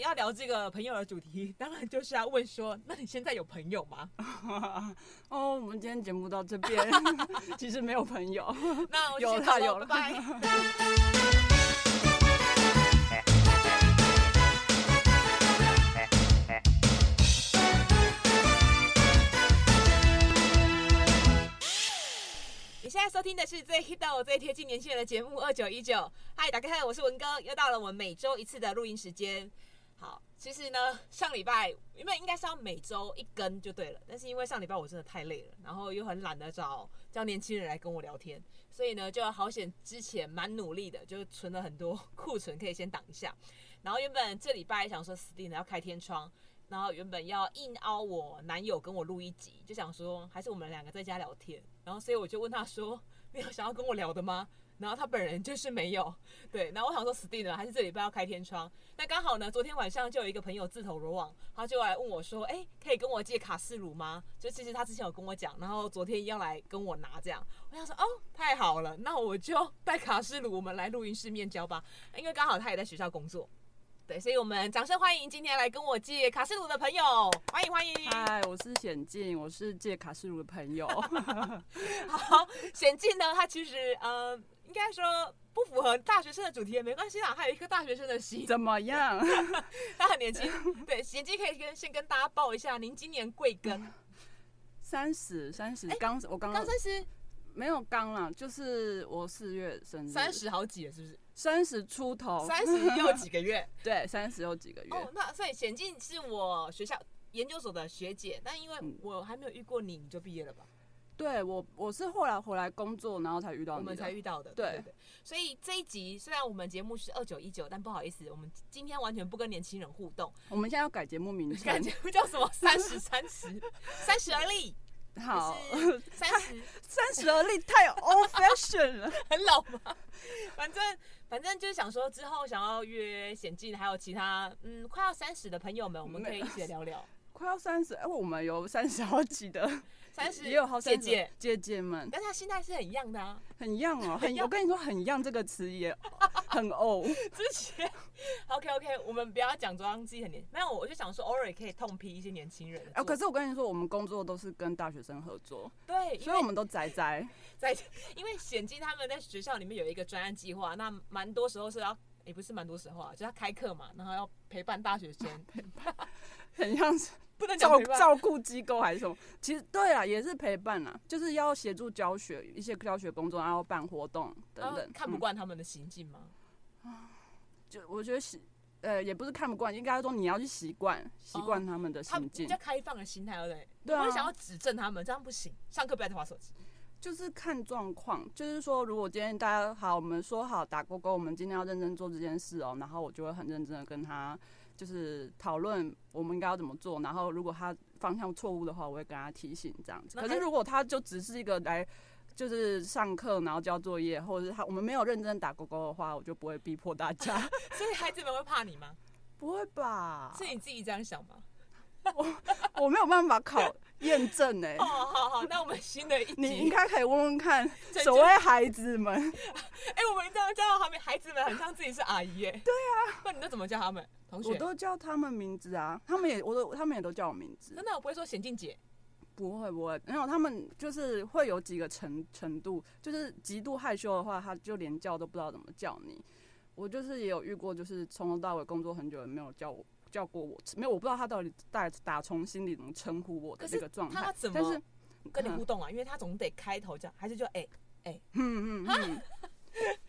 要聊这个朋友的主题，当然就是要问说，那你现在有朋友吗？哦，我们今天节目到这边，其实没有朋友。那我有了有了，拜。你现在收听的是最 hit 到我最贴近年轻人的节目二九一九。嗨，大家好，我是文哥，又到了我们每周一次的录音时间。好，其实呢，上礼拜因为应该是要每周一更就对了，但是因为上礼拜我真的太累了，然后又很懒得找叫年轻人来跟我聊天，所以呢，就好险之前蛮努力的，就存了很多库存可以先挡一下。然后原本这礼拜想说死定了要开天窗，然后原本要硬凹我男友跟我录一集，就想说还是我们两个在家聊天。然后，所以我就问他说：“ 你有想要跟我聊的吗？”然后他本人就是没有。对，然后我想说死定了，还是这礼拜要开天窗。那刚好呢，昨天晚上就有一个朋友自投罗网，他就来问我说：“哎，可以跟我借卡式炉吗？”就其实他之前有跟我讲，然后昨天要来跟我拿这样。我想说：“哦，太好了，那我就带卡式炉，我们来录音室面交吧。”因为刚好他也在学校工作。对，所以我们掌声欢迎今天来跟我借卡式炉的朋友，欢迎欢迎。嗨，我是显静，我是借卡式炉的朋友。好，显静呢，他其实呃，应该说不符合大学生的主题也没关系啦，还有一颗大学生的心。怎么样？他很年轻。对，贤静可以跟先跟大家报一下，您今年贵庚？三十，三十。刚我刚刚三十，没有刚了，就是我四月生日。三十好几了，是不是？三十出头，三十又几个月？对，三十又几个月。哦，那所以显静是我学校研究所的学姐，但因为我还没有遇过你，你就毕业了吧？对，我我是后来回来工作，然后才遇到你，我们才遇到的。对，对，对，所以这一集虽然我们节目是二九一九，但不好意思，我们今天完全不跟年轻人互动。我们现在要改节目名称，改节目叫什么？三十三十，三十而立。好，三十三十而立太 old fashion 了，很老吗？反正反正就是想说，之后想要约显静，还有其他嗯快要三十的朋友们，我们可以一起聊聊。快要三十，哎，我们有三十好几的，三十也有好姐姐姐姐们，但他心态是很一样的啊，很一样哦，很，我跟你说，很一样这个词也 很 old。之前，OK OK，我们不要讲装自己很年，没有，我就想说，偶尔也可以痛批一些年轻人。哎，可是我跟你说，我们工作都是跟大学生合作，对，所以我们都宅宅在，因为显静他们在学校里面有一个专案计划，那蛮多时候是要，也不是蛮多时候啊，就要开课嘛，然后要陪伴大学生，陪伴，很像是。不能照照顾机构还是什么？其实对啊，也是陪伴啊，就是要协助教学一些教学工作，然后办活动等等。看不惯他们的行径吗？嗯，就我觉得习，呃，也不是看不惯，应该说你要去习惯习惯他们的行径。比较开放的心态，对不对？对啊。我想要指正他们，这样不行。上课不要再玩手机。就是看状况，就是说，如果今天大家好，我们说好打勾勾，我们今天要认真做这件事哦，然后我就会很认真的跟他。就是讨论我们应该要怎么做，然后如果他方向错误的话，我会跟他提醒这样子。可是如果他就只是一个来就是上课，然后交作业，或者是他我们没有认真打勾勾的话，我就不会逼迫大家。所以孩子们会怕你吗？不会吧？是你自己这样想吗？我 我没有办法考验证哎。哦好好，那我们新的一集你应该可以问问看 所谓孩子们。哎、欸，我们这样叫到他们孩子们，很像自己是阿姨哎。对啊，那你都怎么叫他们？同学我都叫他们名字啊，他们也我都他们也都叫我名字。真的，我不会说娴静姐。不会不会，没有他们就是会有几个程程度，就是极度害羞的话，他就连叫都不知道怎么叫你。我就是也有遇过，就是从头到尾工作很久也没有叫我。叫过我，没有，我不知道他到底打打从心里怎么称呼我的这个状态。他怎么跟你互动啊？嗯、因为他总得开头叫，还是就哎哎，嗯嗯嗯，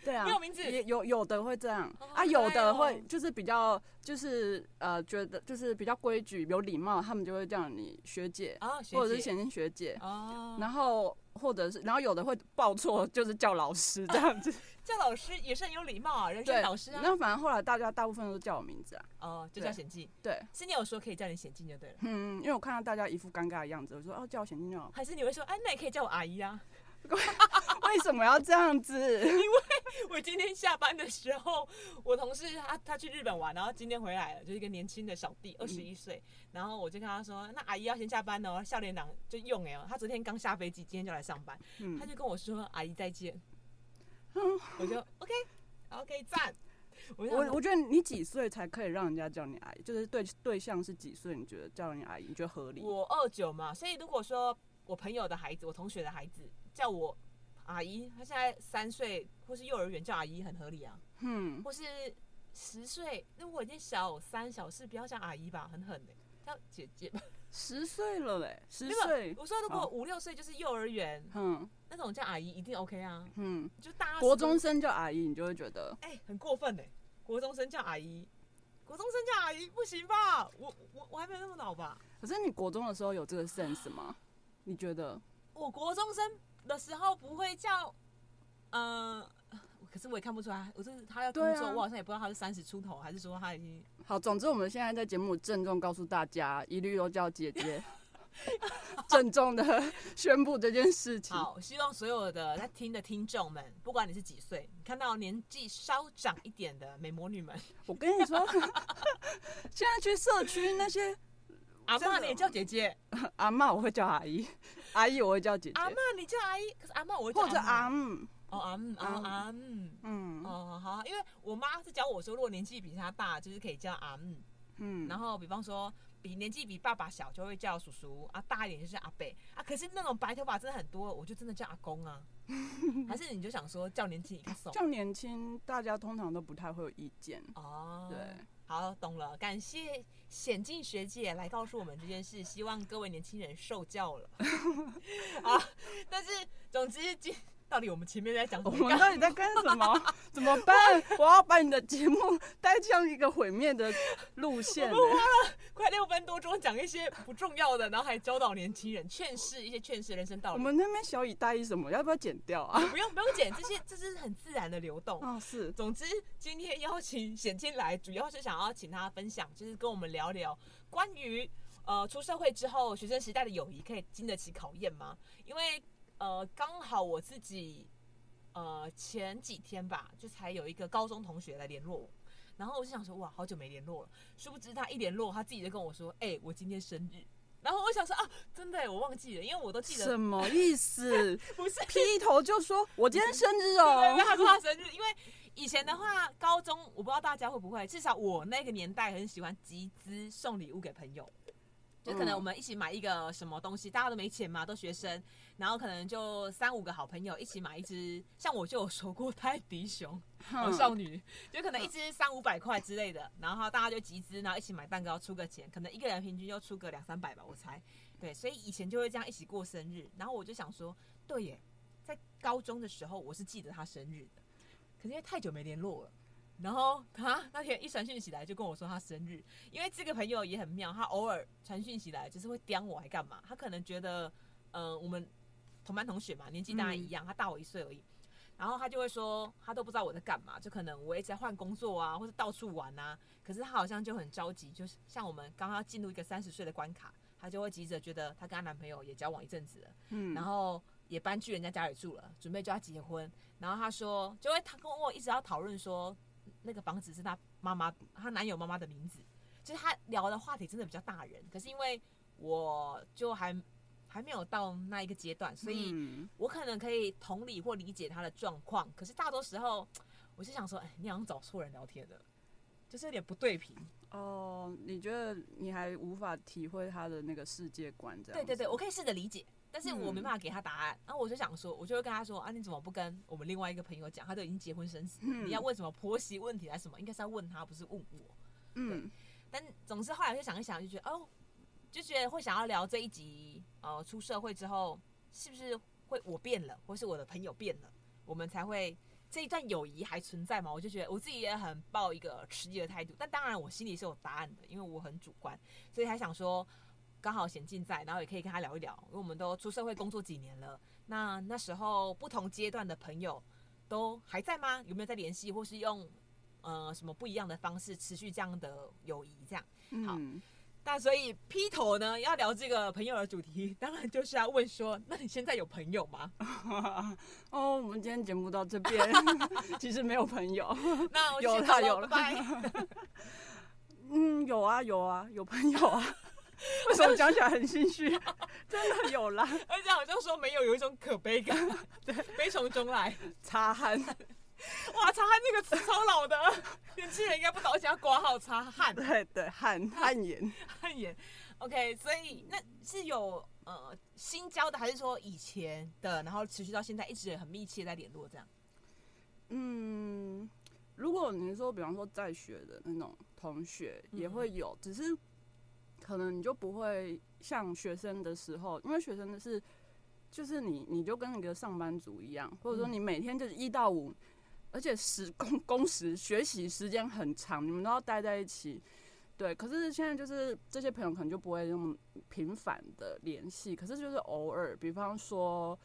对啊，没有名字，也有有的会这样、哦、啊，有的会就是比较就是呃觉得就是比较规矩有礼貌，他们就会叫你学姐啊，或者是显静学姐。啊，然后或者是然后有的会报错，就是叫老师这样子。啊 叫老师也是很有礼貌啊，人生老师啊。那反正后来大家大部分都叫我名字啊。哦，就叫显静。对，是你有说可以叫你显静就对了。嗯，因为我看到大家一副尴尬的样子，我说哦，叫我显静就好。还是你会说，哎，那也可以叫我阿姨啊？为什么要这样子？因为我今天下班的时候，我同事他他去日本玩，然后今天回来了，就是一个年轻的小弟，二十一岁。然后我就跟他说，那阿姨要先下班哦，笑脸党就用哎哦，他昨天刚下飞机，今天就来上班。他就跟我说，阿姨再见。我就 OK，OK 赞。我我我觉得你几岁才可以让人家叫你阿姨？就是对对象是几岁？你觉得叫你阿姨，你觉得合理？我二九嘛，所以如果说我朋友的孩子，我同学的孩子叫我阿姨，他现在三岁或是幼儿园叫阿姨很合理啊。嗯，或是十岁，如果已经小三小四，不要叫阿姨吧，很狠的、欸，叫姐姐吧。十岁了嘞、欸，十岁。我说如果五六岁就是幼儿园，嗯，那种叫阿姨一定 OK 啊。嗯，就大国中生叫阿姨，你就会觉得哎、欸、很过分嘞、欸，国中生叫阿姨，国中生叫阿姨不行吧？我我我还没有那么老吧？可是你国中的时候有这个 sense 吗？你觉得？我国中生的时候不会叫，嗯、呃。可是我也看不出来，我就是他要工作，啊、我好像也不知道他是三十出头，还是说他已经好。总之，我们现在在节目郑重告诉大家，一律都叫姐姐，郑重的宣布这件事情。好，希望所有的在听的听众们，不管你是几岁，看到年纪稍长一点的美魔女们，我跟你说，现在去社区那些阿妈，你也叫姐姐，阿妈我会叫阿姨，阿姨我会叫姐姐，阿妈你叫阿姨，可是阿妈我会叫或者阿姆。哦阿姆阿阿姆。嗯。哦好，因为我妈是教我说，如果年纪比她大，就是可以叫阿姆。嗯，然后比方说比年纪比爸爸小，就会叫叔叔啊，大一点就是阿伯。啊。可是那种白头发真的很多，我就真的叫阿公啊。还是你就想说叫年轻叫年轻，大家通常都不太会有意见。哦。对，好懂了，感谢显静学姐来告诉我们这件事，希望各位年轻人受教了 啊。但是总之今。到底我们前面在讲什么？我们到底在干什么？怎么办？我要把你的节目带向一个毁灭的路线。我花了快六分多钟讲一些不重要的，然后还教导年轻人、劝世一些劝世人生道理。我们那边小以大意什么？要不要剪掉啊？不用不用剪，这些这是很自然的流动。哦，是。总之，今天邀请显进来，主要是想要请他分享，就是跟我们聊聊关于呃出社会之后学生时代的友谊可以经得起考验吗？因为。呃，刚好我自己，呃，前几天吧，就才有一个高中同学来联络我，然后我就想说，哇，好久没联络了。殊不知他一联络，他自己就跟我说，哎、欸，我今天生日。然后我想说，啊，真的，我忘记了，因为我都记得。什么 意思？不是劈头就说我今天生日哦。对，他说他生日，因为以前的话，高中我不知道大家会不会，至少我那个年代很喜欢集资送礼物给朋友。就可能我们一起买一个什么东西，大家都没钱嘛，都学生，然后可能就三五个好朋友一起买一只，像我就有说过泰迪熊好少女，就可能一只三五百块之类的，然后大家就集资，然后一起买蛋糕出个钱，可能一个人平均就出个两三百吧，我猜。对，所以以前就会这样一起过生日，然后我就想说，对耶，在高中的时候我是记得他生日的，可是因为太久没联络了。然后他那天一传讯息来就跟我说他生日，因为这个朋友也很妙，他偶尔传讯息来就是会刁我还干嘛？他可能觉得，嗯、呃，我们同班同学嘛，年纪当然一样，他大我一岁而已。然后他就会说他都不知道我在干嘛，就可能我一直在换工作啊，或者到处玩啊。可是他好像就很着急，就是像我们刚刚进入一个三十岁的关卡，他就会急着觉得他跟他男朋友也交往一阵子了，嗯，然后也搬去人家家里住了，准备就要结婚。然后他说，就会他跟我一直要讨论说。那个房子是他妈妈，他男友妈妈的名字，就是他聊的话题真的比较大人。可是因为我就还还没有到那一个阶段，所以我可能可以同理或理解他的状况。可是大多时候，我是想说，哎，你好像找错人聊天了，就是有点不对频。哦，你觉得你还无法体会他的那个世界观？这样？对对对，我可以试着理解。但是我没办法给他答案，然后我就想说，我就会跟他说啊，你怎么不跟我们另外一个朋友讲？他都已经结婚生子，你要问什么婆媳问题还是什么？应该是要问他，不是问我。嗯。但总是后来就想一想，就觉得哦，就觉得会想要聊这一集，呃，出社会之后是不是会我变了，或是我的朋友变了，我们才会这一段友谊还存在吗？我就觉得我自己也很抱一个迟疑的态度，但当然我心里是有答案的，因为我很主观，所以还想说。刚好显静在，然后也可以跟他聊一聊，因为我们都出社会工作几年了。那那时候不同阶段的朋友都还在吗？有没有在联系，或是用呃什么不一样的方式持续这样的友谊？这样好。嗯、那所以劈头呢要聊这个朋友的主题，当然就是要问说：那你现在有朋友吗？哦，我们今天节目到这边，其实没有朋友。那我有了有了，拜拜。嗯，有啊有啊，有朋友啊。为什么讲起来很心虚？真的有啦，而且好像说没有，有一种可悲感，对，悲从中来，擦汗。哇，擦汗这个词超老的，年轻人应该不懂，而且要挂号擦汗。对对，汗汗颜汗颜。OK，所以那是有呃新交的，还是说以前的，然后持续到现在一直很密切在联络这样？嗯，如果你说比方说在学的那种同学也会有，嗯、只是可能你就不会像学生的时候，因为学生的是。就是你，你就跟一个上班族一样，或者说你每天就是一到五，而且时工工时学习时间很长，你们都要待在一起，对。可是现在就是这些朋友可能就不会那么频繁的联系，可是就是偶尔，比方说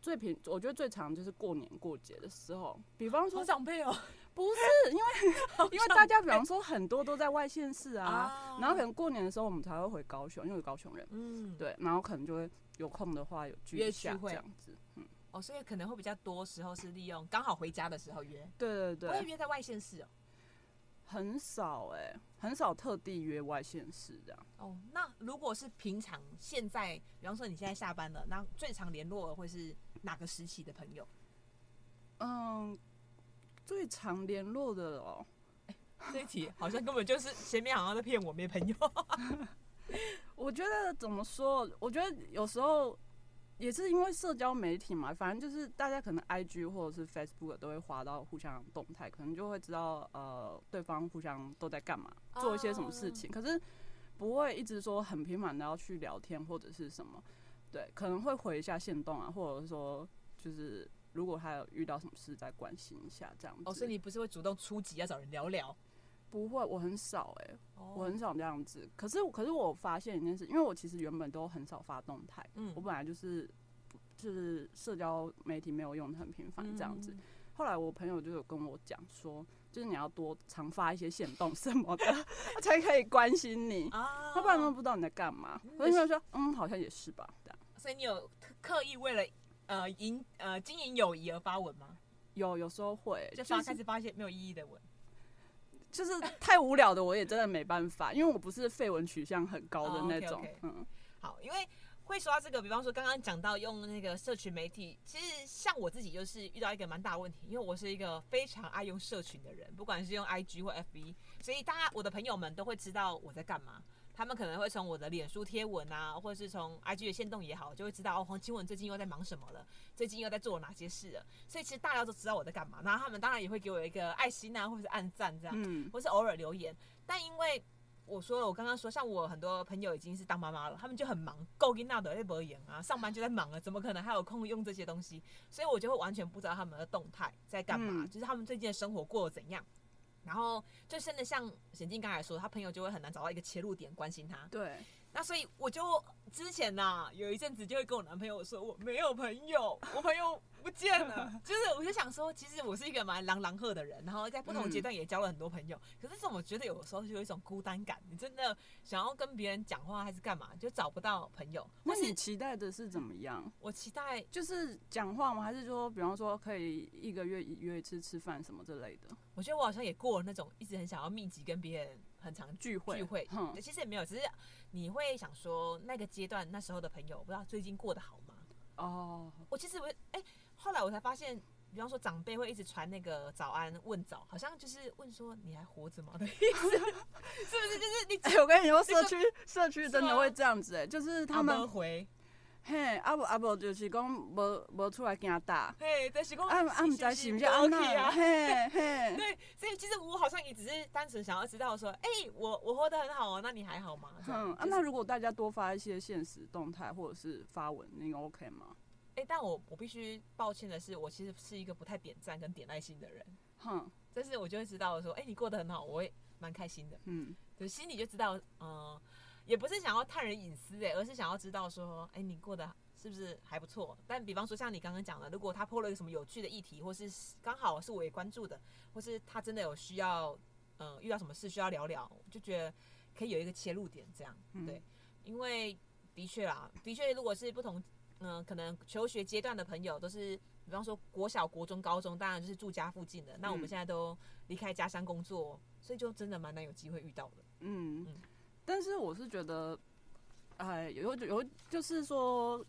最频，我觉得最长就是过年过节的时候，比方说长辈哦，不是因为 因为大家比方说很多都在外县市啊，然后可能过年的时候我们才会回高雄，因为有高雄人，嗯，对，然后可能就会。有空的话有聚一下这样子，嗯，哦，所以可能会比较多时候是利用刚好回家的时候约，对对对，会约在外县市哦，很少哎、欸，很少特地约外县市这样。哦，那如果是平常现在，比方说你现在下班了，那最常联络的会是哪个时期的朋友？嗯，最常联络的哦，欸、这一题好像根本就是前面好像在骗我没朋友。我觉得怎么说？我觉得有时候也是因为社交媒体嘛，反正就是大家可能 IG 或者是 Facebook 都会滑到互相动态，可能就会知道呃对方互相都在干嘛，做一些什么事情。可是不会一直说很频繁的要去聊天或者是什么，对，可能会回一下线动啊，或者说就是如果他有遇到什么事再关心一下这样子。哦，所以你不是会主动出击要找人聊聊？不会，我很少哎、欸，oh. 我很少这样子。可是，可是我发现一件事，因为我其实原本都很少发动态，嗯，我本来就是就是社交媒体没有用的很频繁这样子。嗯、后来我朋友就有跟我讲说，就是你要多常发一些线动什么的，他 才可以关心你，他、oh. 不然都不知道你在干嘛。我就说，嗯，好像也是吧，这样。所以你有刻意为了呃营呃经营友谊而发文吗？有，有时候会就发开始发一些没有意义的文。就是太无聊的，我也真的没办法，因为我不是废文取向很高的那种。Oh, okay, okay. 嗯，好，因为会说到这个，比方说刚刚讲到用那个社群媒体，其实像我自己就是遇到一个蛮大的问题，因为我是一个非常爱用社群的人，不管是用 IG 或 FB，所以大家我的朋友们都会知道我在干嘛。他们可能会从我的脸书贴文啊，或者是从 IG 的限动也好，就会知道哦，黄晴雯最近又在忙什么了，最近又在做哪些事了。所以其实大家都知道我在干嘛，然后他们当然也会给我一个爱心啊，或者是按赞这样，嗯，或是偶尔留言。但因为我说了，我刚刚说，像我很多朋友已经是当妈妈了，他们就很忙，够给那的那波演啊，上班就在忙了，怎么可能还有空用这些东西？所以我就会完全不知道他们的动态在干嘛，嗯，就是他们最近的生活过得怎样。然后就真的像沈静刚才说，他朋友就会很难找到一个切入点关心他。对，那所以我就之前呐、啊，有一阵子就会跟我男朋友说，我没有朋友，我朋友。不见了，就是我就想说，其实我是一个蛮狼狼赫的人，然后在不同阶段也交了很多朋友，嗯、可是怎么觉得有的时候就有一种孤单感？你真的想要跟别人讲话还是干嘛，就找不到朋友。那你期待的是怎么样？我期待就是讲话吗？还是说，比方说可以一个月约一次吃饭什么之类的？我觉得我好像也过了那种一直很想要密集跟别人很常聚会聚会，嗯，其实也没有，只是你会想说那个阶段那时候的朋友，不知道最近过得好吗？哦，我其实我哎。欸后来我才发现，比方说长辈会一直传那个早安问早，好像就是问说你还活着吗的意思，是不是？就是你、欸，我跟你说，社区社区真的会这样子哎、欸，就是他们回，嘿，阿伯阿伯就是讲无无出来跟他打，嘿，就是讲啊啊，唔知是不是安娜啊，嘿 嘿，对，所以其实我好像也只是单纯想要知道说，哎、欸，我我活得很好哦，那你还好吗？嗯，啊，那如果大家多发一些现实动态或者是发文，你 OK 吗？哎、欸，但我我必须抱歉的是，我其实是一个不太点赞跟点爱心的人。哼，但是我就会知道说，哎、欸，你过得很好，我会蛮开心的。嗯，就心里就知道，嗯、呃，也不是想要探人隐私，哎，而是想要知道说，哎、欸，你过得是不是还不错？但比方说像你刚刚讲的，如果他 po 了一个什么有趣的议题，或是刚好是我也关注的，或是他真的有需要，嗯、呃，遇到什么事需要聊聊，就觉得可以有一个切入点，这样，对，嗯、因为的确啦，的确，如果是不同。嗯、呃，可能求学阶段的朋友都是，比方说国小、国中、高中，当然就是住家附近的。那我们现在都离开家乡工作，所以就真的蛮难有机会遇到的。嗯，嗯，但是我是觉得，哎，有有就是说，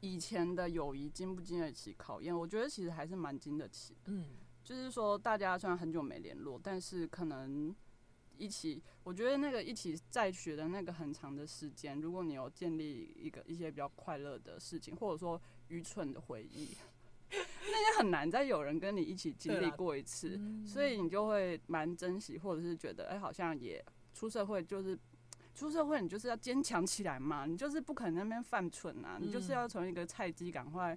以前的友谊经不经得起考验？我觉得其实还是蛮经得起的。嗯，就是说大家虽然很久没联络，但是可能一起，我觉得那个一起在学的那个很长的时间，如果你有建立一个一些比较快乐的事情，或者说愚蠢的回忆，那也很难再有人跟你一起经历过一次，所以你就会蛮珍惜，或者是觉得哎、欸，好像也出社会就是。出社会，你就是要坚强起来嘛，你就是不可能那边犯蠢啊，你就是要从一个菜鸡赶快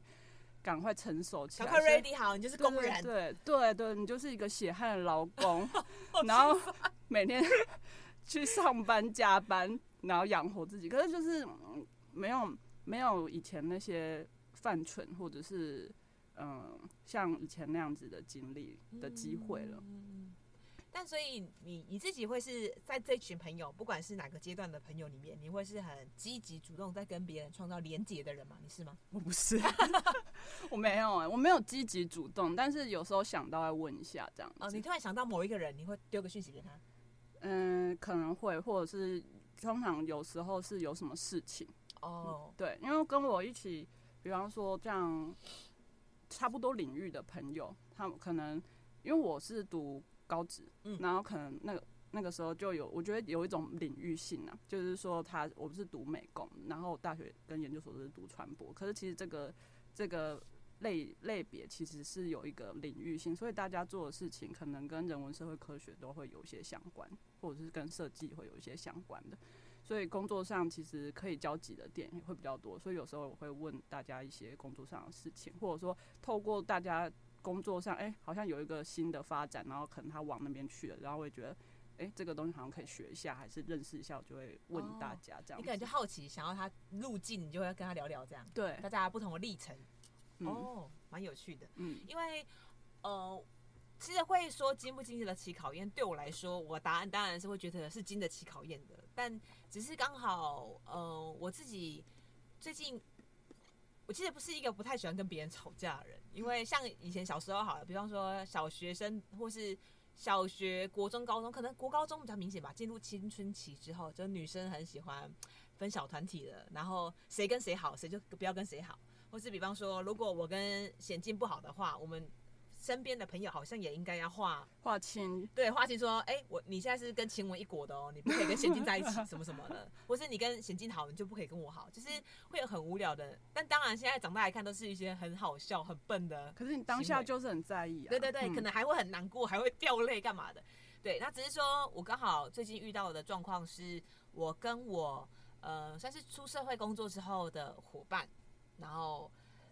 赶快成熟起来，赶快 ready 好，你就是工人，对对对，你就是一个血汗的劳工，然后每天 去上班加班，然后养活自己。可是就是没有没有以前那些犯蠢或者是嗯像以前那样子的经历的机会了。但所以你你自己会是在这群朋友，不管是哪个阶段的朋友里面，你会是很积极主动在跟别人创造连结的人吗？你是吗？我不是，我没有哎、欸，我没有积极主动，但是有时候想到要问一下这样子。哦，你突然想到某一个人，你会丢个讯息给他？嗯，可能会，或者是通常有时候是有什么事情哦、嗯，对，因为跟我一起，比方说这样差不多领域的朋友，他们可能因为我是读。高职，嗯然后可能那个那个时候就有，我觉得有一种领域性啊，就是说他我不是读美工，然后大学跟研究所都是读传播，可是其实这个这个类类别其实是有一个领域性，所以大家做的事情可能跟人文社会科学都会有一些相关，或者是跟设计会有一些相关的，所以工作上其实可以交集的点也会比较多，所以有时候我会问大家一些工作上的事情，或者说透过大家。工作上，哎、欸，好像有一个新的发展，然后可能他往那边去了，然后会觉得，哎、欸，这个东西好像可以学一下，还是认识一下，我就会问大家这样、哦。你可能就好奇，想要他路径，你就会跟他聊聊这样。对，大家不同的历程，哦，蛮有趣的。嗯，因为，呃，其实会说经不经得起考验，对我来说，我答案当然是会觉得是经得起考验的，但只是刚好，呃，我自己最近。我其实不是一个不太喜欢跟别人吵架的人，因为像以前小时候好了，比方说小学生或是小学、国中、高中，可能国高中比较明显吧。进入青春期之后，就女生很喜欢分小团体的，然后谁跟谁好，谁就不要跟谁好，或是比方说，如果我跟显进不好的话，我们。身边的朋友好像也应该要划划清，对，划清说，哎、欸，我你现在是跟晴雯一国的哦，你不可以跟贤静在一起，什么什么的，或是你跟贤静好，你就不可以跟我好，就是会有很无聊的。但当然，现在长大来看，都是一些很好笑、很笨的。可是你当下就是很在意啊。对对对，嗯、可能还会很难过，还会掉泪干嘛的。对，那只是说我刚好最近遇到的状况是，我跟我呃算是出社会工作之后的伙伴，然后。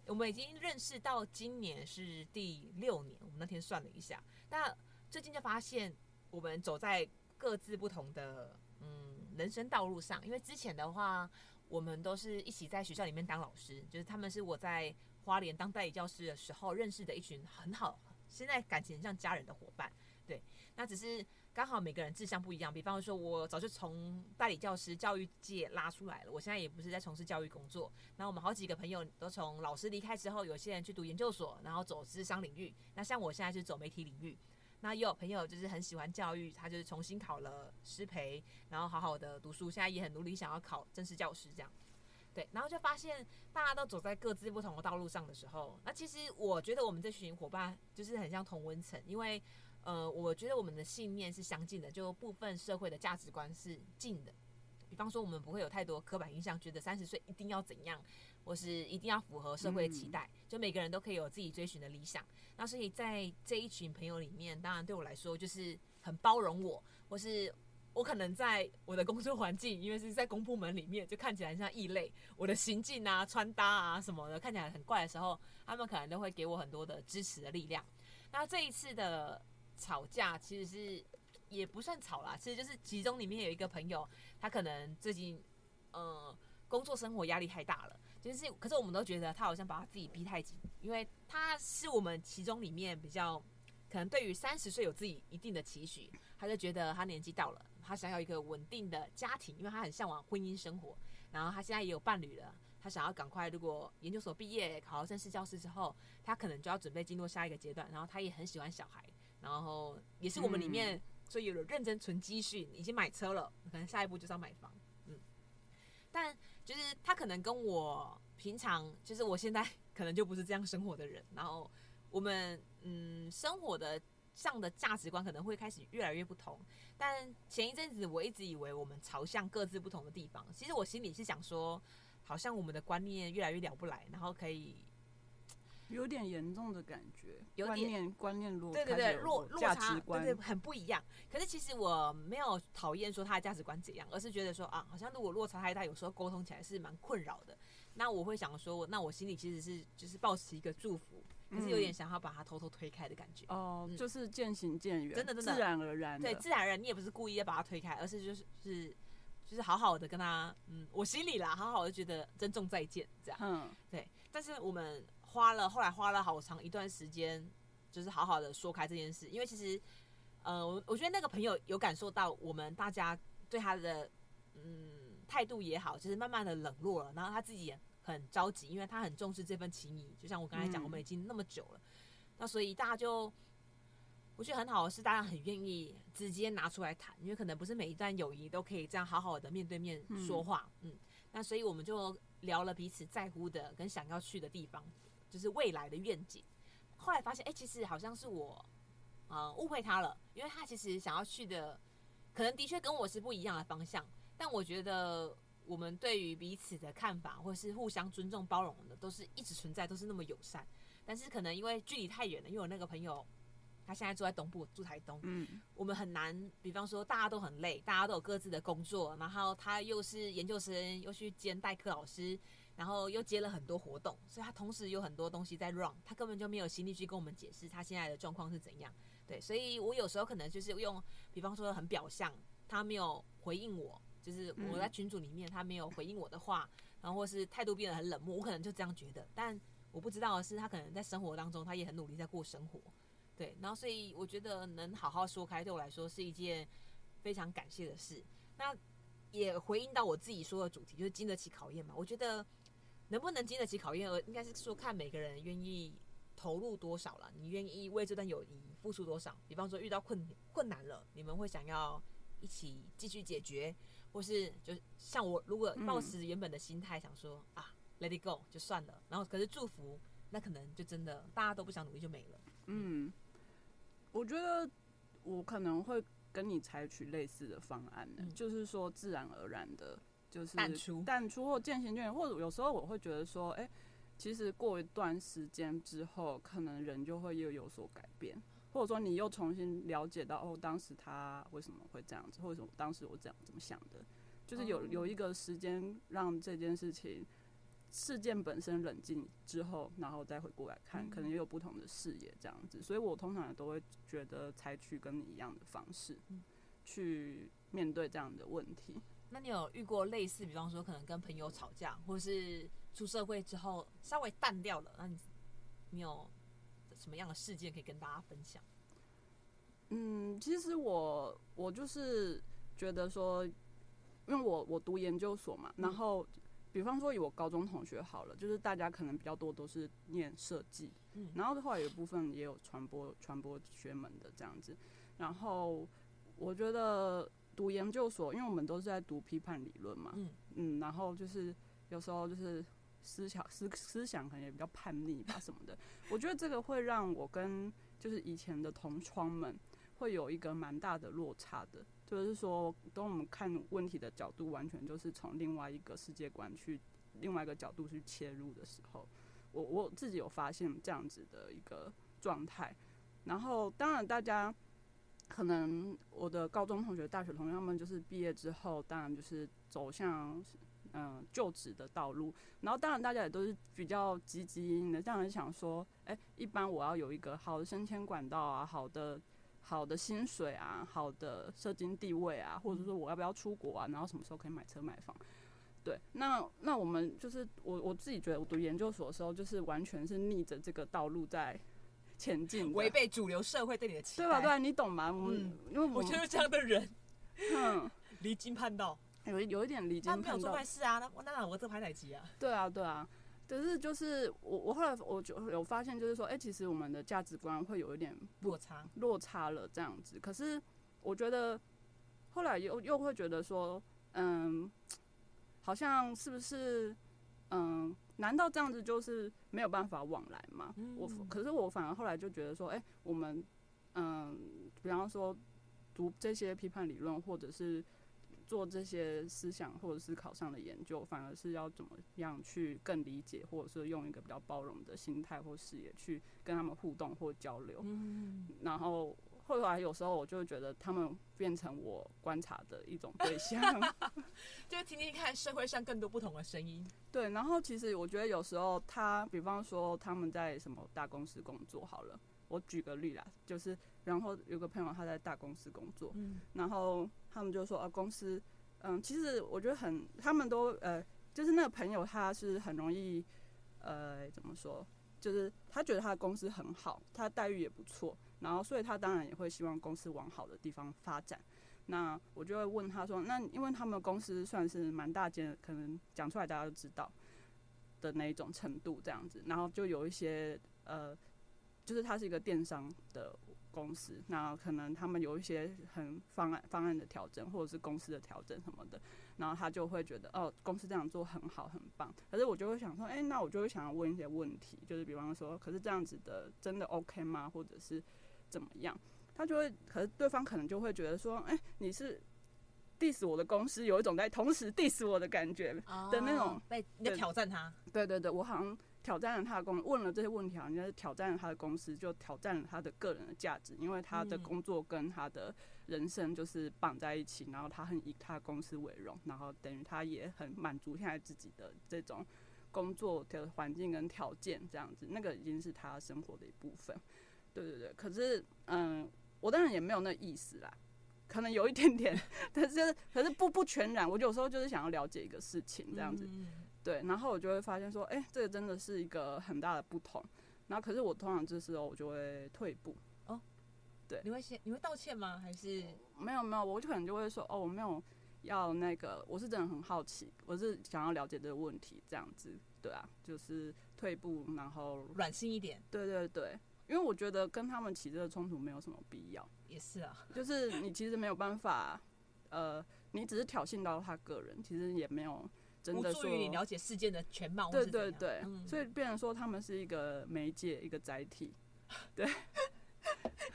我们已经认识到今年是第六年，我们那天算了一下，那最近就发现我们走在各自不同的嗯人生道路上，因为之前的话，我们都是一起在学校里面当老师，就是他们是我在花莲当代理教师的时候认识的一群很好，现在感情像家人的伙伴，对，那只是。刚好每个人志向不一样，比方说，我早就从代理教师教育界拉出来了，我现在也不是在从事教育工作。那我们好几个朋友都从老师离开之后，有些人去读研究所，然后走咨商领域。那像我现在是走媒体领域。那也有朋友就是很喜欢教育，他就是重新考了师培，然后好好的读书，现在也很努力想要考正式教师这样。对，然后就发现大家都走在各自不同的道路上的时候，那其实我觉得我们这群伙伴就是很像同温层，因为。呃，我觉得我们的信念是相近的，就部分社会的价值观是近的。比方说，我们不会有太多刻板印象，觉得三十岁一定要怎样，或是一定要符合社会的期待。就每个人都可以有自己追寻的理想。那所以在这一群朋友里面，当然对我来说就是很包容我，或是我可能在我的工作环境，因为是在公部门里面，就看起来像异类。我的行径啊、穿搭啊什么的，看起来很怪的时候，他们可能都会给我很多的支持的力量。那这一次的。吵架其实是也不算吵啦，其实就是其中里面有一个朋友，他可能最近呃工作生活压力太大了，就是可是我们都觉得他好像把他自己逼太紧，因为他是我们其中里面比较可能对于三十岁有自己一定的期许，他就觉得他年纪到了，他想要一个稳定的家庭，因为他很向往婚姻生活，然后他现在也有伴侣了，他想要赶快如果研究所毕业考到正式教师之后，他可能就要准备进入下一个阶段，然后他也很喜欢小孩。然后也是我们里面，嗯、所以有了认真存积蓄，已经买车了，可能下一步就是要买房，嗯。但就是他可能跟我平常，就是我现在可能就不是这样生活的人，然后我们嗯生活的上的价值观可能会开始越来越不同。但前一阵子我一直以为我们朝向各自不同的地方，其实我心里是想说，好像我们的观念越来越聊不来，然后可以。有点严重的感觉，有点观念观念落，对对对，落落差，对对，很不一样。可是其实我没有讨厌说他的价值观怎样，而是觉得说啊，好像如果落差太大，有时候沟通起来是蛮困扰的。那我会想说，那我心里其实是就是抱持一个祝福，可是有点想要把它偷偷推开的感觉。哦、嗯嗯，就是渐行渐远，真的真的，自然而然。对，自然而然，你也不是故意要把它推开，而是就是是就是好好的跟他，嗯，我心里啦，好好的觉得珍重再见这样。嗯，对。但是我们。花了后来花了好长一段时间，就是好好的说开这件事，因为其实，呃，我我觉得那个朋友有感受到我们大家对他的嗯态度也好，就是慢慢的冷落了，然后他自己也很着急，因为他很重视这份情谊，就像我刚才讲，我们已经那么久了，那所以大家就我觉得很好的是，大家很愿意直接拿出来谈，因为可能不是每一段友谊都可以这样好好的面对面说话，嗯，那所以我们就聊了彼此在乎的跟想要去的地方。就是未来的愿景，后来发现，哎、欸，其实好像是我，呃，误会他了，因为他其实想要去的，可能的确跟我是不一样的方向。但我觉得我们对于彼此的看法，或是互相尊重、包容的，都是一直存在，都是那么友善。但是可能因为距离太远了，因为我那个朋友，他现在住在东部，住台东，嗯，我们很难，比方说大家都很累，大家都有各自的工作，然后他又是研究生，又去兼代课老师。然后又接了很多活动，所以他同时有很多东西在 run，他根本就没有心力去跟我们解释他现在的状况是怎样。对，所以我有时候可能就是用，比方说很表象，他没有回应我，就是我在群组里面他没有回应我的话，然后或是态度变得很冷漠，我可能就这样觉得。但我不知道的是，他可能在生活当中他也很努力在过生活。对，然后所以我觉得能好好说开，对我来说是一件非常感谢的事。那也回应到我自己说的主题，就是经得起考验嘛。我觉得。能不能经得起考验，而应该是说看每个人愿意投入多少了。你愿意为这段友谊付出多少？比方说遇到困困难了，你们会想要一起继续解决，或是就像我，如果抱持原本的心态想说、嗯、啊，let it go 就算了。然后可是祝福，那可能就真的大家都不想努力就没了。嗯，我觉得我可能会跟你采取类似的方案呢、嗯，就是说自然而然的。就是淡出，淡出或渐行渐远，或者有时候我会觉得说，哎、欸，其实过一段时间之后，可能人就会又有所改变，或者说你又重新了解到，哦，当时他为什么会这样子，或者什么当时我这样怎么想的，就是有有一个时间让这件事情事件本身冷静之后，然后再回过来看，可能也有不同的视野这样子，所以我通常都会觉得采取跟你一样的方式去面对这样的问题。那你有遇过类似，比方说可能跟朋友吵架，或是出社会之后稍微淡掉了，那你你有什么样的事件可以跟大家分享？嗯，其实我我就是觉得说，因为我我读研究所嘛，然后比方说以我高中同学好了，就是大家可能比较多都是念设计，嗯，然后后来有一部分也有传播传播学门的这样子，然后我觉得。读研究所，因为我们都是在读批判理论嘛，嗯，嗯，然后就是有时候就是思想思思想可能也比较叛逆吧什么的。我觉得这个会让我跟就是以前的同窗们会有一个蛮大的落差的，就是说，当我们看问题的角度完全就是从另外一个世界观去另外一个角度去切入的时候，我我自己有发现这样子的一个状态。然后当然大家。可能我的高中同学、大学同学，他们就是毕业之后，当然就是走向嗯、就职的道路。然后当然大家也都是比较积极的，这样想说，哎、一般我要有一个好的升迁管道啊，好的好的薪水啊，好的社经地位啊，或者说我要不要出国啊，然后什么时候可以买车买房？对，那那我们就是我我自己觉得，我读研究所的时候，就是完全是逆着这个道路在。前进，违背主流社会对你的期待，对吧？对啊，你懂吗？我们、嗯、因为我，我就是这样的人，嗯，离经叛道，有有一点离经叛道。他没有做坏事啊，那那我这排哪级啊？对啊，对啊，可是就是我我后来我就有发现，就是说，哎、欸，其实我们的价值观会有一点落差，落差了这样子。可是我觉得后来又又会觉得说，嗯，好像是不是？嗯，难道这样子就是没有办法往来吗？嗯、我可是我反而后来就觉得说，哎、欸，我们嗯，比方说读这些批判理论，或者是做这些思想或者思考上的研究，反而是要怎么样去更理解，或者是用一个比较包容的心态或视野去跟他们互动或交流，嗯、然后。后来有时候我就觉得他们变成我观察的一种对象，就听听看社会上更多不同的声音。对，然后其实我觉得有时候他，比方说他们在什么大公司工作，好了，我举个例啦，就是然后有个朋友他在大公司工作，嗯，然后他们就说啊，公司，嗯，其实我觉得很，他们都呃，就是那个朋友他是很容易，呃，怎么说，就是他觉得他的公司很好，他待遇也不错。然后，所以他当然也会希望公司往好的地方发展。那我就会问他说：“那因为他们公司算是蛮大间，可能讲出来大家都知道的那一种程度这样子。然后就有一些呃，就是他是一个电商的公司，那可能他们有一些很方案方案的调整，或者是公司的调整什么的。然后他就会觉得哦，公司这样做很好很棒。可是我就会想说，哎，那我就会想要问一些问题，就是比方说，可是这样子的真的 OK 吗？或者是？怎么样？他就会，可是对方可能就会觉得说，哎、欸，你是 diss 我的公司，有一种在同时 diss 我的感觉的那种，被你在挑战他。对对对，我好像挑战了他的公，问了这些问题，好像是挑战了他的公司，就挑战了他的个人的价值，因为他的工作跟他的人生就是绑在一起，然后他很以他的公司为荣，然后等于他也很满足现在自己的这种工作的环境跟条件，这样子，那个已经是他生活的一部分。对对对，可是嗯，我当然也没有那意思啦，可能有一点点，但是可是不不全然。我有时候就是想要了解一个事情这样子，对，然后我就会发现说，哎，这个真的是一个很大的不同。然后可是我通常这时候我就会退步哦，对，你会先你会道歉吗？还是没有没有，我就可能就会说，哦，我没有要那个，我是真的很好奇，我是想要了解这个问题这样子，对啊，就是退步，然后软心一点，对对对。因为我觉得跟他们起这个冲突没有什么必要，也是啊，就是你其实没有办法，呃，你只是挑衅到他个人，其实也没有真的说助于你了解事件的全貌。对对对，嗯、所以变成说他们是一个媒介，一个载体。对，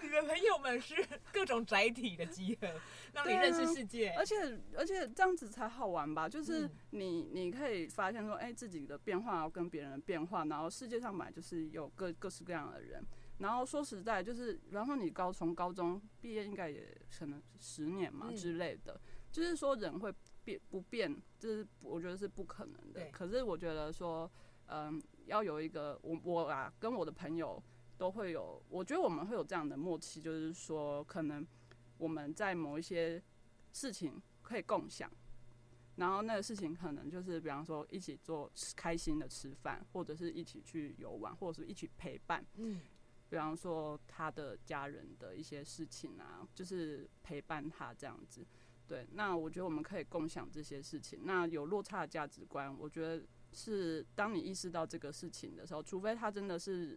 你的朋友们是各种载体的集合，让你认识世界。啊、而且而且这样子才好玩吧？就是你你可以发现说，哎、欸，自己的变化要跟别人的变化，然后世界上本来就是有各各式各样的人。然后说实在，就是比方说你高从高中毕业，应该也可能十年嘛之类的。就是说人会变不变，就是我觉得是不可能的。可是我觉得说，嗯，要有一个我我啊，跟我的朋友都会有，我觉得我们会有这样的默契，就是说可能我们在某一些事情可以共享，然后那个事情可能就是比方说一起做开心的吃饭，或者是一起去游玩，或者是一起陪伴。嗯。比方说他的家人的一些事情啊，就是陪伴他这样子，对。那我觉得我们可以共享这些事情。那有落差的价值观，我觉得是当你意识到这个事情的时候，除非他真的是，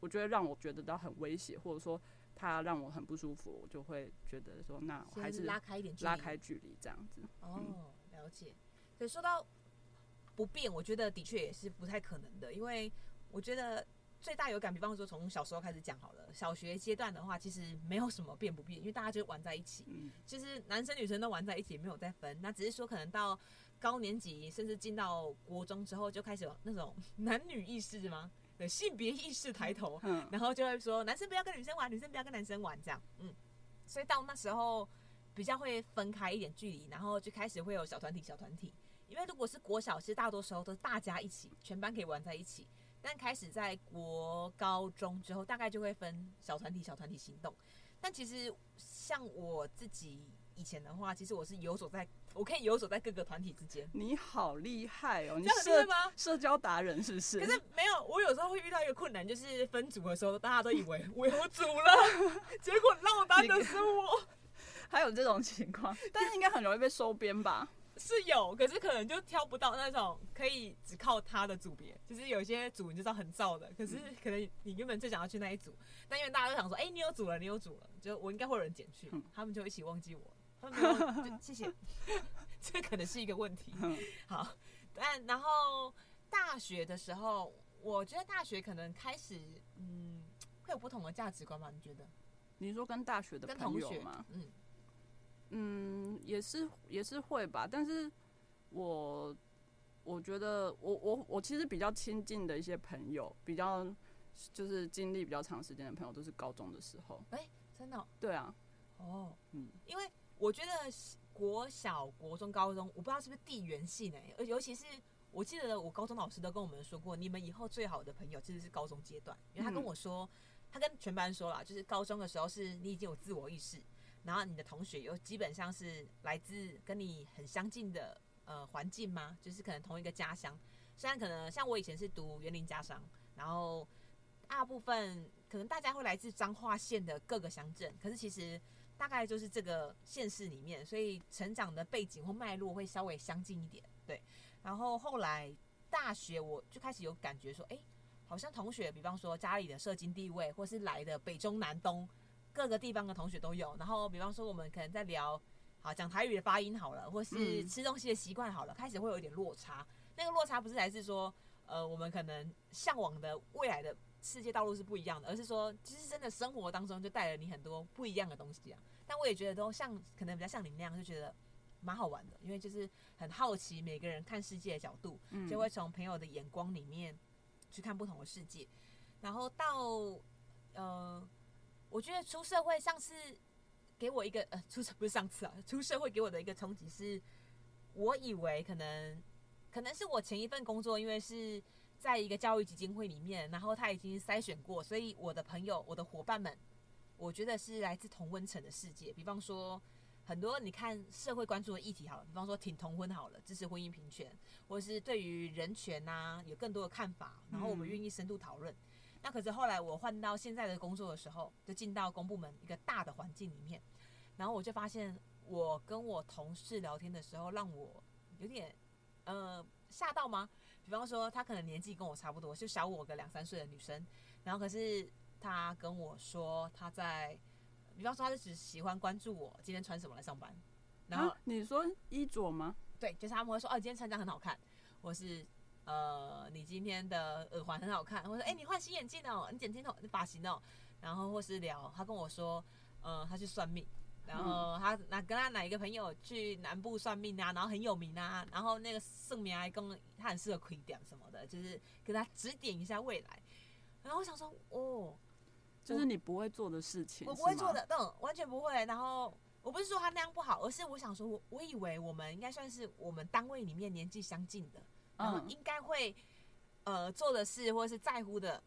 我觉得让我觉得到很威胁，或者说他让我很不舒服，我就会觉得说，那我还是拉开一点，拉开距离这样子。哦，了解。所以说到不变，我觉得的确也是不太可能的，因为我觉得。最大有感，比方说从小时候开始讲好了。小学阶段的话，其实没有什么变不变，因为大家就玩在一起。嗯，其实男生女生都玩在一起，没有再分。那只是说，可能到高年级，甚至进到国中之后，就开始有那种男女意识吗？对，性别意识抬头。嗯，然后就会说，男生不要跟女生玩，女生不要跟男生玩，这样。嗯，所以到那时候比较会分开一点距离，然后就开始会有小团体、小团体。因为如果是国小，其实大多时候都是大家一起，全班可以玩在一起。但开始在国高中之后，大概就会分小团体、小团体行动。但其实像我自己以前的话，其实我是游走在，我可以游走在各个团体之间。你好厉害哦！你是吗？社交达人是不是？可是没有，我有时候会遇到一个困难，就是分组的时候，大家都以为我有组了，结果落单的是我。还有这种情况，但是应该很容易被收编吧？是有，可是可能就挑不到那种可以只靠他的组别。就是有些组你就知道很燥的，可是可能你原本最想要去那一组，但因为大家都想说，哎、欸，你有组了，你有组了，就我应该会有人捡去，他们就一起忘记我。谢谢，这可能是一个问题。好，但然后大学的时候，我觉得大学可能开始，嗯，会有不同的价值观吧？你觉得？你说跟大学的朋友吗？嗯嗯，也是也是会吧。但是我我觉得我我我其实比较亲近的一些朋友，比较就是经历比较长时间的朋友，都是高中的时候。哎、欸，真的、喔？对啊。哦，嗯，因为我觉得国小、国中、高中，我不知道是不是地缘性哎，而尤其是我记得我高中老师都跟我们说过，你们以后最好的朋友其实是高中阶段，因为他跟我说。嗯他跟全班说了，就是高中的时候是你已经有自我意识，然后你的同学又基本上是来自跟你很相近的呃环境吗？就是可能同一个家乡，虽然可能像我以前是读园林家商，然后大部分可能大家会来自彰化县的各个乡镇，可是其实大概就是这个县市里面，所以成长的背景或脉络会稍微相近一点。对，然后后来大学我就开始有感觉说，哎。好像同学，比方说家里的社经地位，或是来的北中南东各个地方的同学都有。然后，比方说我们可能在聊，好讲台语的发音好了，或是吃东西的习惯好了，开始会有一点落差。那个落差不是来自说，呃，我们可能向往的未来的世界道路是不一样的，而是说，其实真的生活当中就带了你很多不一样的东西啊。但我也觉得都像，可能比较像你那样，就觉得蛮好玩的，因为就是很好奇每个人看世界的角度，就会从朋友的眼光里面。去看不同的世界，然后到呃，我觉得出社会上次给我一个呃，出社不是上次啊，出社会给我的一个冲击是，我以为可能可能是我前一份工作，因为是在一个教育基金会里面，然后他已经筛选过，所以我的朋友、我的伙伴们，我觉得是来自同温层的世界，比方说。很多你看社会关注的议题好了，比方说挺同婚好了，支持婚姻平权，或者是对于人权呐、啊、有更多的看法，然后我们愿意深度讨论。嗯、那可是后来我换到现在的工作的时候，就进到公部门一个大的环境里面，然后我就发现我跟我同事聊天的时候，让我有点呃吓到吗？比方说她可能年纪跟我差不多，就小我个两三岁的女生，然后可是她跟我说她在。比方说，他就只喜欢关注我今天穿什么来上班，然后、啊、你说衣着吗？对，就是他们会说，哦，今天穿这样很好看，我是呃，你今天的耳环很好看，或者说，哎、欸，你换新眼镜哦，你剪金头，你发型哦，然后或是聊，他跟我说，呃，他去算命，然后他那跟他哪一个朋友去南部算命啊，然后很有名啊，然后那个圣明还跟他很适合亏点什么的，就是给他指点一下未来，然后我想说，哦。就是你不会做的事情，我不会做的，嗯，完全不会。然后我不是说他那样不好，而是我想说，我我以为我们应该算是我们单位里面年纪相近的，然后应该会呃做的事或者是在乎的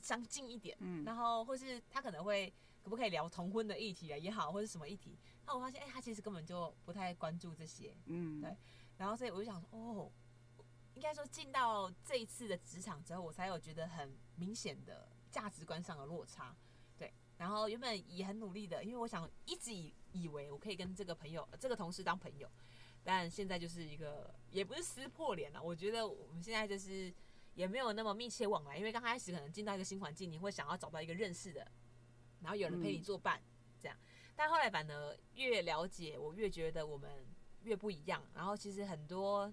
相近一点，嗯，然后或是他可能会可不可以聊同婚的议题啊也好，或者什么议题，那我发现哎、欸，他其实根本就不太关注这些，嗯，对。然后所以我就想说，哦，应该说进到这一次的职场之后，我才有觉得很明显的。价值观上的落差，对，然后原本也很努力的，因为我想一直以以为我可以跟这个朋友、这个同事当朋友，但现在就是一个也不是撕破脸了。我觉得我们现在就是也没有那么密切往来，因为刚开始可能进到一个新环境，你会想要找到一个认识的，然后有人陪你作伴，这样。但后来反而越了解，我越觉得我们越不一样。然后其实很多。